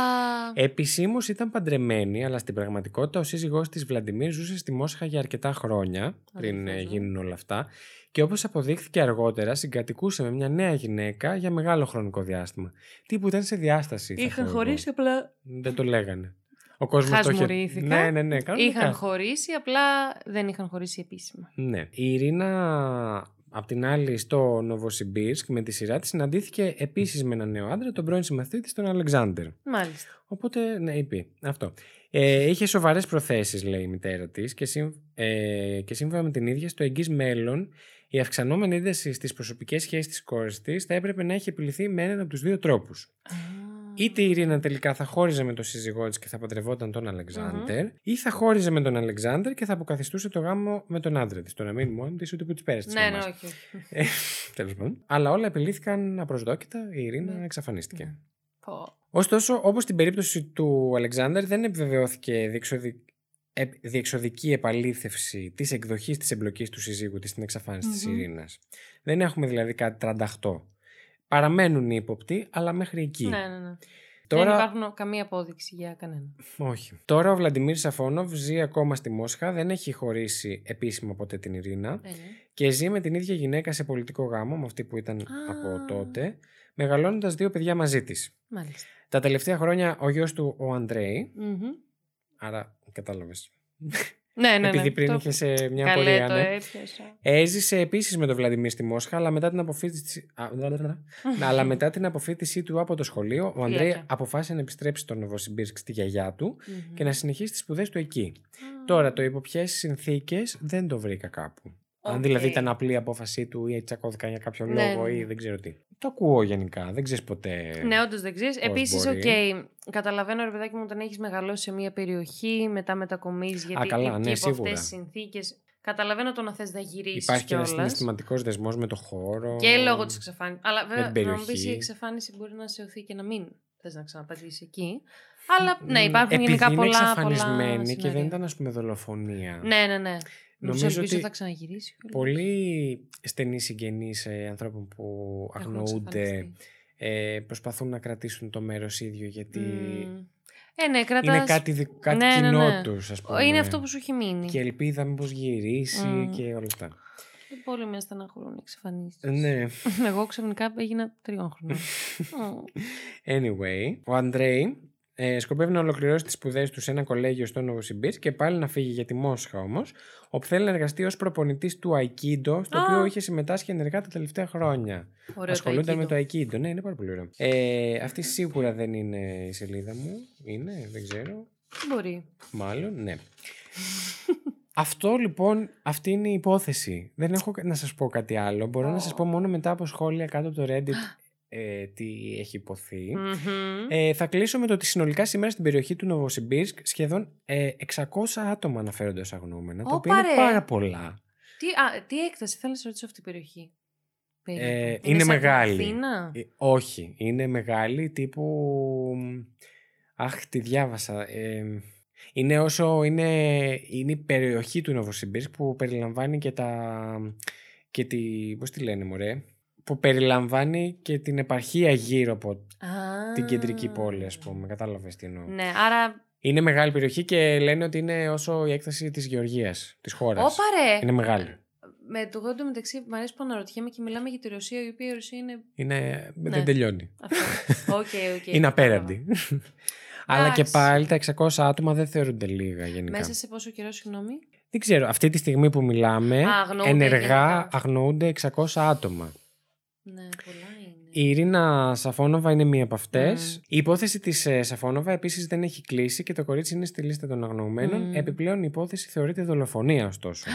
Επισήμως ήταν παντρεμένη, αλλά στην πραγματικότητα ο σύζυγός της Βλαντιμίρ ζούσε στη Μόσχα για αρκετά χρόνια πριν ε, Αδελφός, ε. γίνουν όλα αυτά. Και όπως αποδείχθηκε αργότερα, συγκατοικούσε με μια νέα γυναίκα για μεγάλο χρονικό διάστημα. Τι που ήταν σε διάσταση. θα Είχαν πω εγώ. χωρίσει απλά. Δεν το λέγανε. Ο κόσμος το είχε... Χασμουρήθηκα. Ναι, ναι, ναι. κανονικά. Είχαν χωρίσει, απλά δεν είχαν χωρίσει επίσημα. Ναι. Η Ειρήνα, απ' την άλλη, στο Νοβοσιμπίρσκ με τη σειρά της, συναντήθηκε επίσης με έναν νέο άντρα, τον πρώην συμμαθητή της, τον Αλεξάνδρ. Μάλιστα. Οπότε, ναι, είπε αυτό. Ε, είχε σοβαρές προθέσεις, λέει η μητέρα της, και, σύμ, ε, και σύμφωνα με την ίδια, στο εγγύς μέλλον, η αυξανόμενη ένταση στις προσωπικές σχέσεις της κόρης της θα έπρεπε να έχει επιληθεί με έναν από τους δύο τρόπους. Είτε η Ειρήνα τελικά θα χώριζε με τον σύζυγό της και θα παντρευόταν τον αλεξανδρ ή θα χώριζε με τον Αλεξάνδρ και θα αποκαθιστούσε το γάμο με τον άντρα της. Το να μείνει μόνη της, ούτε που της πέρασε της Ναι, ναι, όχι. Τέλος πάντων. Αλλά όλα επιλύθηκαν απροσδόκητα. Η Ειρήνα Ναι. εξαφανίστηκε. Ναι. Πω. Ωστόσο, όπως στην περίπτωση του Αλεξάνδρ, δεν επιβεβαιώθηκε διεξοδι... ε, διεξοδική επαλήθευση της εκδοχής της εμπλοκής του συζύγου της στην εξαφάνιση της τη Μμμ. Ειρήνας. Δεν έχουμε δηλαδή κάτι 38. Παραμένουν οι ύποπτοι, αλλά μέχρι εκεί. Ναι, ναι, ναι. Τώρα... Δεν υπάρχουν καμία απόδειξη για κανένα. Όχι. Τώρα ο Βλαντιμίρ Σαφόνοβ ζει ακόμα στη Μόσχα, δεν έχει χωρίσει επίσημα ποτέ την Ειρήνα Ε, ναι. και ζει με την ίδια γυναίκα σε πολιτικό γάμο, με αυτή που ήταν από τότε, μεγαλώνοντας δύο παιδιά μαζί της. Μάλιστα. Τα τελευταία χρόνια ο γιος του ο Αντρέη, Μμμ. Άρα κατάλαβες, Ναι, ναι, ναι. επειδή πριν Το- είχες σε μια Καλέ, πορεία, το ναι. έπιασα. Έζησε επίσης με τον Βλαντιμίρ στη Μόσχα, αλλά μετά την αποφοίτηση, α, λα, λα, λα. αλλά μετά την αποφοίτησή του από το σχολείο, ο Αντρέη Φιλάκια. αποφάσισε να επιστρέψει στο Νοβοσιμπίρσκ στη γιαγιά του Μμμ. και να συνεχίσει τις σπουδές του εκεί. Α. Τώρα, το υπό ποιες συνθήκες δεν το βρήκα κάπου. Αν Οκ. δηλαδή ήταν απλή απόφασή του ή τσακώθηκαν για κάποιο Ναι, λόγο ναι, ή ναι. δεν ξέρω τι. Το ακούω γενικά, δεν ξέρεις ποτέ. Ναι, όντως δεν ξέρεις. πώς Επίσης, οκ, μπορεί. καταλαβαίνω ρε παιδάκι μου όταν έχεις μεγαλώσει σε μια περιοχή, μετά μετακομίζεις. Γιατί καλά, εκεί ναι, από σίγουρα. αυτέ τις συνθήκες. Καταλαβαίνω το να θες να γυρίσεις Υπάρχει και ένας κιόλας. συναισθηματικός δεσμός με το χώρο. Και λόγω της εξαφάνισης. Αλλά βέβαια την να μου πεις περιοχή. η εξαφάνιση μπορεί να σε οθεί και να μην θες να ξαναπατήσεις εκεί. Αλλά ναι, Μ, υπάρχουν επειδή γενικά είναι πολλά. εξαφανισμένη πολλά και δεν σενάρια. ήταν ας πούμε δολοφονία. Ναι, ναι, ναι. Νομίζω, Νομίζω ελπίζω ότι θα ξαναγυρίσει. κιόλας. Πολλοί στενοί συγγενείς ε, ανθρώπων που Έχουν αγνοούνται εξαφανιστεί. ε, προσπαθούν να κρατήσουν το μέρος ίδιο γιατί Μμ. Ε, ναι, κρατάς... είναι κάτι, δι- κάτι Ναι, ναι, κοινό ναι. τους ας πούμε. Είναι αυτό που σου έχει μείνει. Και ελπίδα μήπως γυρίσει Μμ. και όλα αυτά. Δεν πολύ με στεναχωρούν εξαφανίσει. Ε, Ναι. Εγώ ξαφνικά έγινα τριών χρονών. Ω. Anyway, ο Αντρέη ε, σκοπεύει να ολοκληρώσει τις σπουδές του σε ένα κολέγιο στο Νοβοσιμπίρ και πάλι να φύγει για τη Μόσχα όμως, όπου θέλει να εργαστεί ως προπονητής του Aikido, στο Α. οποίο είχε συμμετάσχει ενεργά τα τελευταία χρόνια. Ωραίο Ασχολούνται το με το Aikido. Aikido. Ναι, είναι πάρα πολύ ωραίο. Ε, αυτή σίγουρα δεν είναι η σελίδα μου. Είναι, δεν ξέρω. Μπορεί. Μάλλον, ναι. Αυτό λοιπόν, αυτή είναι η υπόθεση. Δεν έχω να σας πω κάτι άλλο. Μπορώ να σας πω μόνο μετά από σχόλια κάτω από το Reddit ε, τι έχει υποθεί. Μμμ. Ε, θα κλείσω με το ότι συνολικά σήμερα στην περιοχή του Νοβοσιμπίρσκ σχεδόν ε, 600 άτομα αναφέρονται ως αγνοούμενα, τα οποία Ωπα, είναι ρε. πάρα πολλά. Τι, α, τι έκταση θέλω να σε ρωτήσω αυτή την περιοχή; Περίπου. Ε, είναι σαν μεγάλη. την Αθήνα; Ε, όχι, είναι μεγάλη τύπου... Αχ, τη διάβασα. Ε, είναι όσο είναι, είναι η περιοχή του Νοβοσιμπίρσκ που περιλαμβάνει και τα... Και τη, πώς τη λένε μωρέ, που περιλαμβάνει και την επαρχία γύρω από Α. την κεντρική πόλη, ας πούμε. Κατάλαβες τι εννοώ. Ναι, άρα. Είναι μεγάλη περιοχή και λένε ότι είναι όσο η έκταση της Γεωργίας, της χώρας. Όπα ρε! Είναι μεγάλη. Με το γόντο μεταξύ μου αρέσει που αναρωτιέμαι και μιλάμε για τη Ρωσία, η οποία η Ρωσία είναι. Είναι... Ναι. Δεν τελειώνει. Αυτό. OK, OK. είναι απέραντη. Αλλά και Εντάξει. πάλι τα 600 άτομα δεν θεωρούνται λίγα γενικά. Μέσα σε πόσο καιρό, συγγνώμη; Δεν ξέρω, αυτή τη στιγμή που μιλάμε, Α, αγνοούνται ενεργά γενικά. αγνοούνται 600 άτομα. Ναι, πολλά είναι. Η Ειρήνα Σαφόνοβα είναι μία από αυτές. Μμ. Η υπόθεση της ε, Σαφόνοβα επίσης δεν έχει κλείσει και το κορίτσι είναι στη λίστα των αγνοουμένων. Μμ. Επιπλέον η υπόθεση θεωρείται δολοφονία, ωστόσο.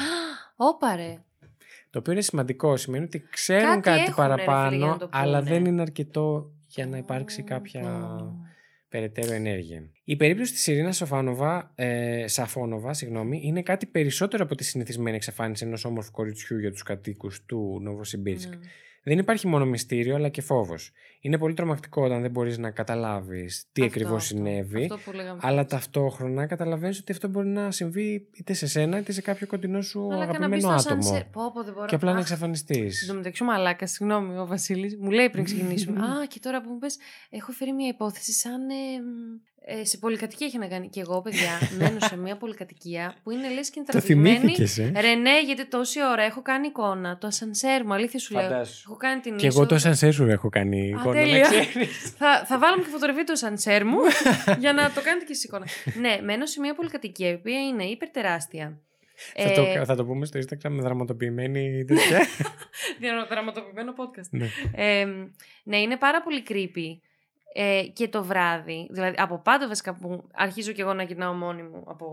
Όπα ρε. το οποίο είναι σημαντικό. Σημαίνει ότι ξέρουν Κάτι κάτι, έχουνε, ρε φίλε, για παραπάνω, να το αλλά πούνε. δεν είναι αρκετό για να υπάρξει κάποια περαιτέρω ενέργεια. Η περίπτωση της Ειρήνας Σαφάνοβα, ε, Σαφόνοβα συγγνώμη, είναι κάτι περισσότερο από τη συνηθισμένη εξαφάνιση ενός όμορφου κοριτσιού για τους κατοίκους του Νοβοσιμπίρσκ. Ναι. Δεν υπάρχει μόνο μυστήριο, αλλά και φόβος. Είναι πολύ τρομακτικό όταν δεν μπορείς να καταλάβεις τι Αυτό, ακριβώς αυτό. συνέβη. Αυτό που λέγαμε. Αλλά ταυτόχρονα καταλαβαίνεις ότι αυτό μπορεί να συμβεί είτε σε σένα είτε σε κάποιο κοντινό σου Αλλά και να μπεις αγαπημένο στο άτομο. σανσέρ. Πω, πω, δεν μπορώ. Και απλά να Αχ, εξαφανιστείς. Εν τω μεταξύ, ο Μαλάκας, συγγνώμη, ο Βασίλης, μου λέει πριν ξεκινήσουμε. Α, και τώρα που μου πες, έχω φέρει μια υπόθεση σαν. Ε, μ, ε, σε πολυκατοικία έχει να κάνει. Και εγώ, παιδιά, μένω σε μια πολυκατοικία που είναι λες και είναι Το τραβηγμένη. θυμήθηκες, ε. Ρενέ, γιατί τόση ώρα έχω κάνει εικόνα. Το ασανσέρ μου, αλήθεια σου λέω. Φαντάσου. Έχω κάνει την Και εγώ είσοδο. το σανσέσουρ έχω κάνει Α, εικόνα. να τέλεια. ξέρεις. θα, θα βάλουμε και φωτογραφία του ασανσέρ μου για να το κάνετε και εσείς εικόνα. ναι, μένω σε μια πολυκατοικία η οποία είναι υπερτεράστια. θα, το, θα το πούμε στο Instagram με δραματοποιημένη τέτοια. Διαδραματοποιημένο podcast. ναι. Ε, ναι, είναι πάρα πολύ creepy. Ε, και το βράδυ, δηλαδή από πάντα βασικά που αρχίζω και εγώ να γυρνάω μόνη μου από...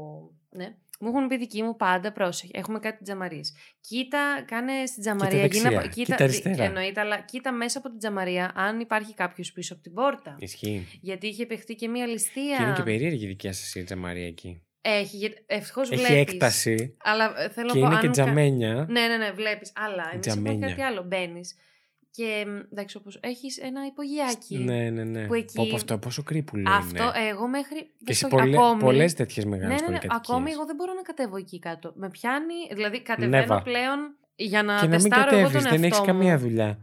Ναι, μου έχουν πει δικοί μου πάντα πρόσεχε. Έχουμε κάτι τζαμαρίες. Κοίτα, κάνε στην τζαμαρία. δεξιά, γίνα- κοίτα αριστερά. Εννοείται, αλλά κοίτα μέσα από την τζαμαρία αν υπάρχει κάποιος πίσω από την πόρτα. Ισχύει. Γιατί είχε παιχτεί και μία ληστεία. Και είναι και περίεργη η δικιά σας η Τζαμαρία εκεί. Έχει, ευτυχώς Έχει βλέπεις. έκταση Αλλά ε, θέλω και να πω. είναι και αν κα- τζαμένια. Ναι, ναι, ναι, βλέπεις. Αλλά εμείς έχουμε Τζαμένια. κάτι άλλο. Μπαίνεις. Και μ, εντάξει, όπως έχεις ένα υπογειάκι. Ναι, ναι, ναι. Που εκεί- Πω, πω, αυτό πόσο κρύπουλο Αυτό είναι. εγώ μέχρι. Και δεν σε στο- πολλέ, ακόμη, πολλές τέτοιες Ναι, μεγάλες ναι, ναι, πολυκατοικίες. ακόμη εγώ δεν μπορώ να κατέβω εκεί κάτω. Με πιάνει, δηλαδή κατεβαίνω Never. πλέον για να Και να μην τεστάρω εγώ τον κατέβεις, δεν εαυτό έχεις μου. καμία δουλειά.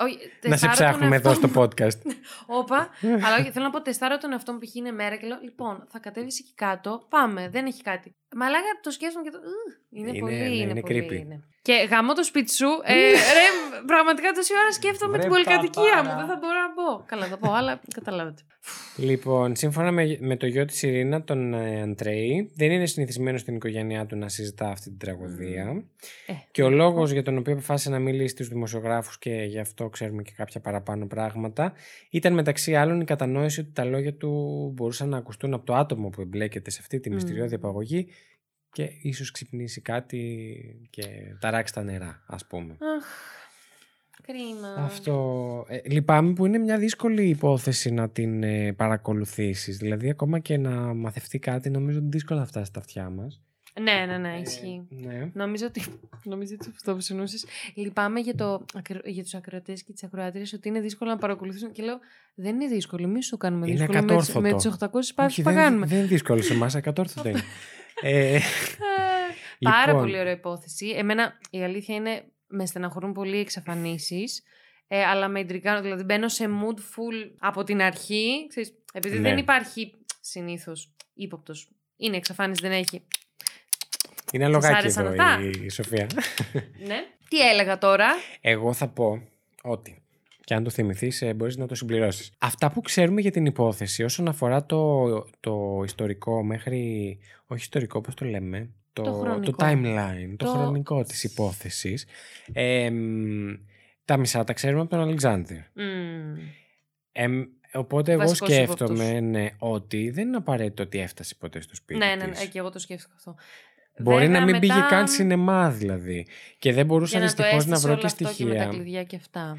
Όχι, Να σε τεστάρω τον ψάχνουμε εδώ εαυτό στο μου. podcast. Όπα, αλλά όχι, θέλω να πω τεστάρω τον εαυτό μου π.χ. είναι μέρα και λέω Λοιπόν, θα κατέβεις εκεί κάτω, πάμε, δεν έχει κάτι. Μαλάκα το σκέφτομαι και το. «Ου, Είναι, Είναι, πολύ, ναι, είναι, είναι πολύ. creepy. Ναι. Και γαμώ το σπίτι σου. Ε, ρε, πραγματικά τόση ώρα σκέφτομαι Βρε την πολυκατοικία μου. παπάρα. Δεν θα μπορώ να πω. Καλά, θα πω, αλλά καταλάβετε. Λοιπόν, σύμφωνα με, με το γιο της Ειρήνα, τον ε, Αντρέη, δεν είναι συνηθισμένος στην οικογένειά του να συζητά αυτή την τραγωδία. Ε, Και ο λόγος για τον οποίο αποφάσισε να μιλήσει στους δημοσιογράφους και γι' αυτό ξέρουμε και κάποια παραπάνω πράγματα, ήταν μεταξύ άλλων η κατανόηση ότι τα λόγια του μπορούσαν να ακουστούν από το άτομο που εμπλέκεται σε αυτή τη Μμμ. μυστηριώδη απαγωγή και ίσως ξυπνήσει κάτι και ταράξει τα νερά, ας πούμε. Αχ, κρίμα. Αυτό. Ε, λυπάμαι που είναι μια δύσκολη υπόθεση να την ε, παρακολουθήσεις. Δηλαδή, ακόμα και να μαθευτεί κάτι, νομίζω ότι δύσκολα φτάσει στα αυτιά μας. Ναι, ναι, ναι, ισχύει. Ναι. Νομίζω ότι. Νομίζω ότι αυτό που συνούσε. Λυπάμαι για, το, ακρο- για τους ακροατές και τις ακροάτριες ότι είναι δύσκολο να παρακολουθήσουν. Και λέω, δεν είναι δύσκολο. Μη σου το κάνουμε Είναι δύσκολο. Με, τις- ακατόρθωτο. με τι 800 παύσει Όχι, που θα δεν, κάνουμε. δεν είναι δύσκολο σε εμάς, ακατόρθωτο είναι. ε, Ε, Πάρα Λοιπόν. πολύ ωραία υπόθεση. Εμένα η αλήθεια είναι με στεναχωρούν πολύ οι εξαφανίσεις. Ε, αλλά με εντρικάνω. Δηλαδή μπαίνω σε mood full από την αρχή. Ξέρεις, επειδή Ναι. δεν υπάρχει συνήθως ύποπτος. Είναι εξαφάνιση, δεν έχει. Είναι αλογάκι άρεσαν εδώ αυτά; η, η Σοφία. ναι. Τι έλεγα τώρα; Εγώ θα πω ότι. Και αν το θυμηθείς, μπορείς να το συμπληρώσεις. Αυτά που ξέρουμε για την υπόθεση όσον αφορά το, το ιστορικό μέχρι. Όχι ιστορικό, πώς το λέμε. Το, Το χρονικό. timeline, το, Το- χρονικό της υπόθεσης. εμ, τα μισά τα ξέρουμε από τον Αλεξάνδρ. Μμμ. Εμ, οπότε εγώ Βασικός σκέφτομαι ύποπτος. ναι, ότι δεν είναι απαραίτητο ότι έφτασε ποτέ στο σπίτι Ναι, ναι, ναι, της. και εγώ το σκέφτηκα αυτό. Μπορεί Βέβαια, να μην πήγε μετά- καν σινεμά δηλαδή. Και δεν μπορούσα Για να το δυστυχώς να έστησε βρω όλο και αυτό και με τα στοιχεία. κλειδιά και αυτά.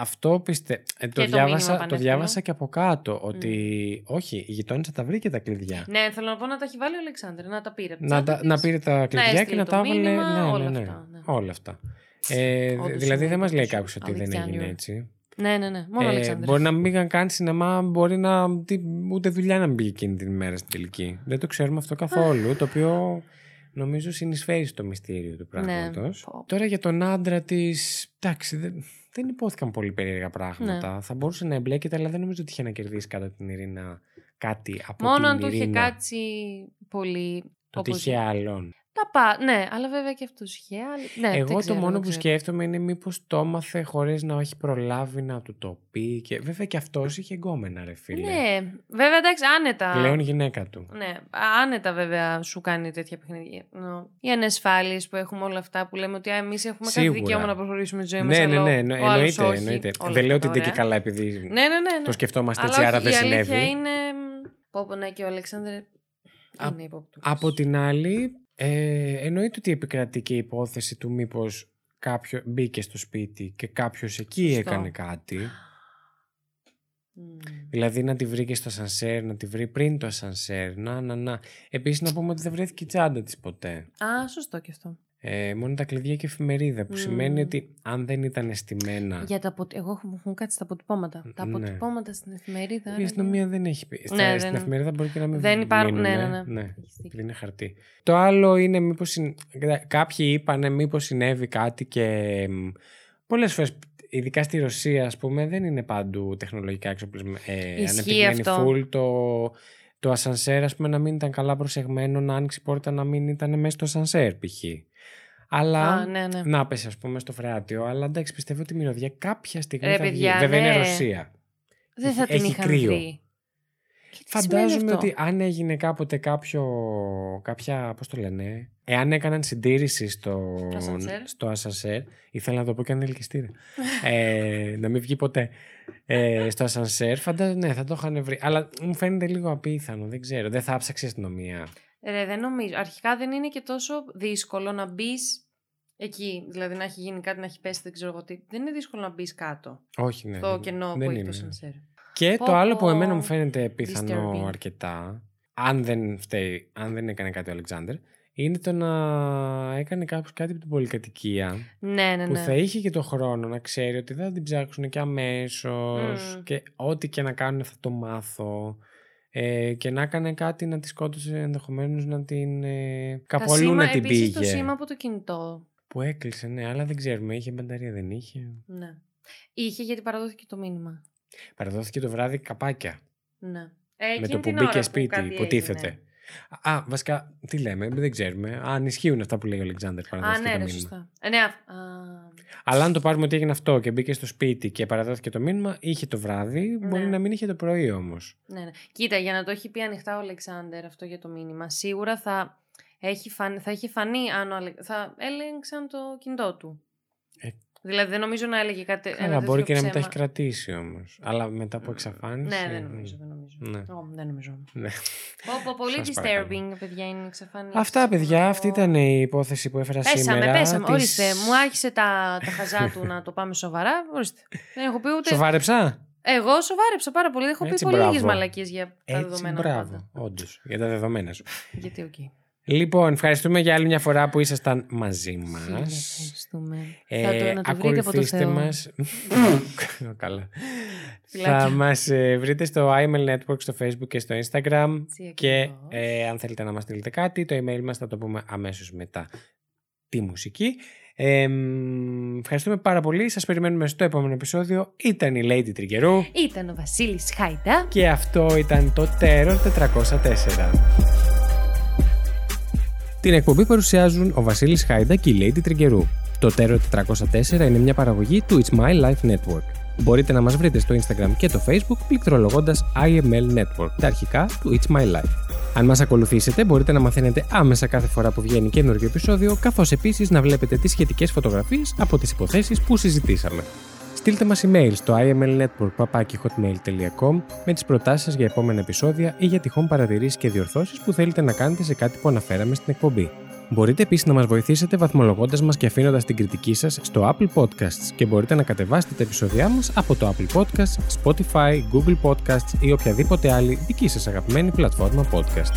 Αυτό πιστε... ε, το, το διάβασα, μήνυμα το πανεύκολο. διάβασα και από κάτω. Ότι όχι, η γειτόνισσα τα βρήκε τα κλειδιά. Ναι, θέλω να πω να τα έχει βάλει ο Αλεξάνδρ, να τα πήρε. από την να, τσάντα τα, να της. πήρε τα κλειδιά και έστειλε να το τα έβαλε. μήνυμα, Ναι, όλα ναι, ναι. αυτά, ναι. Όλα αυτά. Ε, Όντως δηλαδή είναι δεν μας λέει ύποπτος. κάποιος ότι δεν Αληθιάνιο. έγινε έτσι. Ναι, ναι, ναι. Μόνο ο Ε, Αλεξάνδρ. μπορεί να μην πήγαν καν σινεμά, μπορεί να. τι- ούτε δουλειά να μην πήγε εκείνη την ημέρα στην τελική. Δεν το ξέρουμε αυτό καθόλου. το οποίο νομίζω συνεισφέρει στο μυστήριο του Ναι. πράγματος. Πω. Τώρα για τον άντρα της. Εντάξει, δεν, δεν υπόθηκαν πολύ περίεργα πράγματα. Ναι. Θα μπορούσε να εμπλέκεται, αλλά δεν νομίζω ότι είχε να κερδίσει κατά την Ειρήνα κάτι από Μόνο την αν του είχε Ειρήνα. κάτσει πολύ. Το όπως- τυχαία άλλων. Τα πά, ναι, αλλά βέβαια και αυτό είχε άλλη. Ναι, δεν Εγώ το ξέρω, μόνο δεν που ξέρω. σκέφτομαι είναι μήπως το έμαθε χωρίς να έχει προλάβει να του το πει. Και βέβαια και αυτός είχε γκόμενα, ρε φίλε. Ναι, βέβαια εντάξει, άνετα. Πλέον γυναίκα του. Ναι, άνετα βέβαια σου κάνει τέτοια παιχνίδια. Νο. Οι ανασφάλειε που έχουμε όλα αυτά που λέμε ότι εμείς έχουμε κάθε Σίγουρα. δικαίωμα να προχωρήσουμε τη ζωή μας. Ναι, ναι, ναι, ναι, εννοείται. εννοείται. Δεν λέω ότι είναι και καλά. καλά επειδή Ναι, ναι, ναι. ναι. το σκεφτόμαστε Αλλά έτσι, άρα όχι, δεν η αλήθεια συνέβη. είναι. Πω, πω, ναι, και ο Αλεξάνδρ Α- είναι υπόπτω. Από την άλλη, ε, εννοείται ότι επικρατεί και η υπόθεση του μήπως κάποιο μπήκε στο σπίτι και κάποιος εκεί Σωστό. έκανε κάτι. Δηλαδή να τη βρει και στο ασανσέρ, να τη βρει πριν το ασανσέρ, να, να, να. Επίσης να πούμε ότι δεν βρέθηκε η τσάντα της ποτέ. Α, σωστό και αυτό. Ε, μόνο τα κλειδιά και εφημερίδα, που Μμμ. σημαίνει ότι αν δεν ήταν στημένα. Για τα απο- Εγώ έχω, μου έχουν κάτσει τα αποτυπώματα. Τα Ναι. αποτυπώματα στην εφημερίδα. Η άρα αστυνομία δεν έχει πει. Στα- Ναι, στην δεν- εφημερίδα μπορεί και να μην δεν υπάρχουν- ναι, μείνουνε. ναι, ναι. ναι. Έχεις δίκιο. επειδή είναι χαρτί. Το άλλο είναι μήπως... συν- Κάποιοι είπανε μήπως συνέβη κάτι και μ, πολλές φορές, ειδικά στη Ρωσία ας πούμε, δεν είναι πάντου τεχνολογικά εξοπλισμένο. Ε, Ισχύει ανεπτυγμένη αυτό. full το, το ασανσέρ ας πούμε να μην ήταν καλά προσεγμένο, να άνοιξε η πόρτα να μην ήταν μέσα στο ασανσέρ π.χ. Αλλά Α, ναι, ναι. να πέσει ας πούμε στο φρεάτιο. Αλλά εντάξει πιστεύω ότι η μυρωδιά κάποια στιγμή Ρε, θα βγει. παιδιά, Βέβαια είναι ναι. Ρωσία. Δεν θα Έχει- την έχει είχαν κρύο. βρει. Και τι σημαίνει Φαντάζομαι αυτό; ότι αν έγινε κάποτε κάποιο, κάποια, πώς το λένε, εάν έκαναν συντήρηση στο, ασανσέρ. στο ασανσέρ, ήθελα να το πω και αν είναι ελκυστήρα, ε, να μην βγει ποτέ, ε, στο ασανσέρ, φαντάζομαι, ναι, θα το είχαν βρει. Αλλά μου φαίνεται λίγο απίθανο, δεν ξέρω, δεν θα άψαξε η αστυνομία. Ρε, δεν νομίζω. Αρχικά δεν είναι και τόσο δύσκολο να μπεις εκεί. Δηλαδή να έχει γίνει κάτι, να έχει πέσει, δεν ξέρω εγώ τι. Δεν είναι δύσκολο να μπεις κάτω. Όχι, ναι. στο δεν- κενό που δεν έχει είναι. το σανσέρ. Και Πω, το άλλο που πω. εμένα μου φαίνεται πιθανό Disturbing. αρκετά, αν δεν φταίει, αν δεν έκανε κάτι ο Αλεξάνδρ, είναι το να έκανε κάποιος κάτι από την πολυκατοικία Ναι, ναι, που ναι. θα είχε και το χρόνο να ξέρει ότι δεν θα την ψάξουν και αμέσως Μμμ. και ό,τι και να κάνουν θα το μάθω ε, και να έκανε κάτι να τη σκότωσε ενδεχομένως να την ε, Τα κάπου αλλού σήμα- να την επίσης πήγε το σήμα από το κινητό. που έκλεισε ναι αλλά δεν ξέρουμε είχε μπαταρία δεν είχε Ναι. Είχε γιατί παραδόθηκε το μήνυμα. Παραδόθηκε το βράδυ καπάκια Ναι. Ε, με εκείνη το που την μπήκε ώρα σπίτι κάτι ναι. υποτίθεται έγινε. Α, βασικά, τι λέμε, δεν ξέρουμε. Αν ισχύουν αυτά που λέει ο Αλεξάνδρ, Α, παραδόθηκε ναι, το ρε, μήνυμα. σωστά. Ε, ναι, α- α, Αλλά αν το πάρουμε ότι έγινε αυτό και μπήκε στο σπίτι και παραδόθηκε το μήνυμα, είχε το βράδυ, μπορεί Ναι. να μην είχε το πρωί όμως. ναι, ναι. Κοίτα, για να το έχει πει ανοιχτά ο Αλεξάνδρ αυτό για το μήνυμα, σίγουρα θα, έχει φανεί, θα έχει φανεί αν ο Αλε... θα έλεγξαν το κινητό του. Ε, δηλαδή δεν νομίζω να έλεγε κάτι. ένα Καλά, μπορεί και τέτοιο να μην τα έχει ψέμα. κρατήσει όμως. Αλλά μετά από εξαφάνιση. Ναι, δεν νομίζω. Δεν νομίζω. Ναι. Ω, δεν νομίζω. Ναι. Πω, πω, πολύ Σας παρακαλώ. disturbing, παιδιά, οι εξαφανίσεις. Αυτά, παιδιά, αυτή ήταν η υπόθεση που έφερα Πέσαμε, σήμερα. πέσαμε. της- Ορίστε, μου άρχισε τα, τα χαζά του να το πάμε σοβαρά. Ορίστε. Δεν έχω πει ούτε. Σοβάρεψα; Εγώ σοβάρεψα πάρα πολύ. Έχω Έτσι, πει πολύ λίγες μπράβο. μαλακίες για τα Έτσι, δεδομένα μπράβο. πάντα. Όντως, για τα δεδομένα σου. Γιατί, οκ. Λοιπόν, ευχαριστούμε για άλλη μια φορά που ήσασταν μαζί μας. Χίλια Ευχαριστούμε. Ε, θα το, να το βρείτε από το ακολουθήστε Θεό. μας Καλά Φιλάκια. Θα μας ε, βρείτε στο iMail Network στο Facebook και στο Instagram Έτσι και ακριβώς. ε, αν θέλετε να μας στείλετε κάτι το email μας θα το πούμε αμέσως μετά τη μουσική ε, μ, ευχαριστούμε πάρα πολύ σας περιμένουμε στο επόμενο επεισόδιο ήταν η Lady Τριγκερού Ήταν ο Βασίλης Χάιντα. και αυτό ήταν το Terror 404 Την εκπομπή παρουσιάζουν ο Βασίλης Χάιντα και η Lady Τριγκερού. Το Terror 404 είναι μια παραγωγή του It's My Life Network. Μπορείτε να μας βρείτε στο Instagram και το Facebook πληκτρολογώντας IML Network, τα αρχικά του It's My Life. Αν μας ακολουθήσετε μπορείτε να μαθαίνετε άμεσα κάθε φορά που βγαίνει καινούργιο επεισόδιο, καθώς επίσης να βλέπετε τις σχετικές φωτογραφίες από τις υποθέσεις που συζητήσαμε. Στείλτε μας email στο imlnetwork.hotmail.com με τις προτάσεις σας για επόμενα επεισόδια ή για τυχόν παρατηρήσεις και διορθώσεις που θέλετε να κάνετε σε κάτι που αναφέραμε στην εκπομπή. Μπορείτε επίσης να μας βοηθήσετε βαθμολογώντας μας και αφήνοντας την κριτική σας στο Apple Podcasts και μπορείτε να κατεβάσετε τα επεισόδια μας από το Apple Podcasts, Spotify, Google Podcasts ή οποιαδήποτε άλλη δική σας αγαπημένη πλατφόρμα podcast.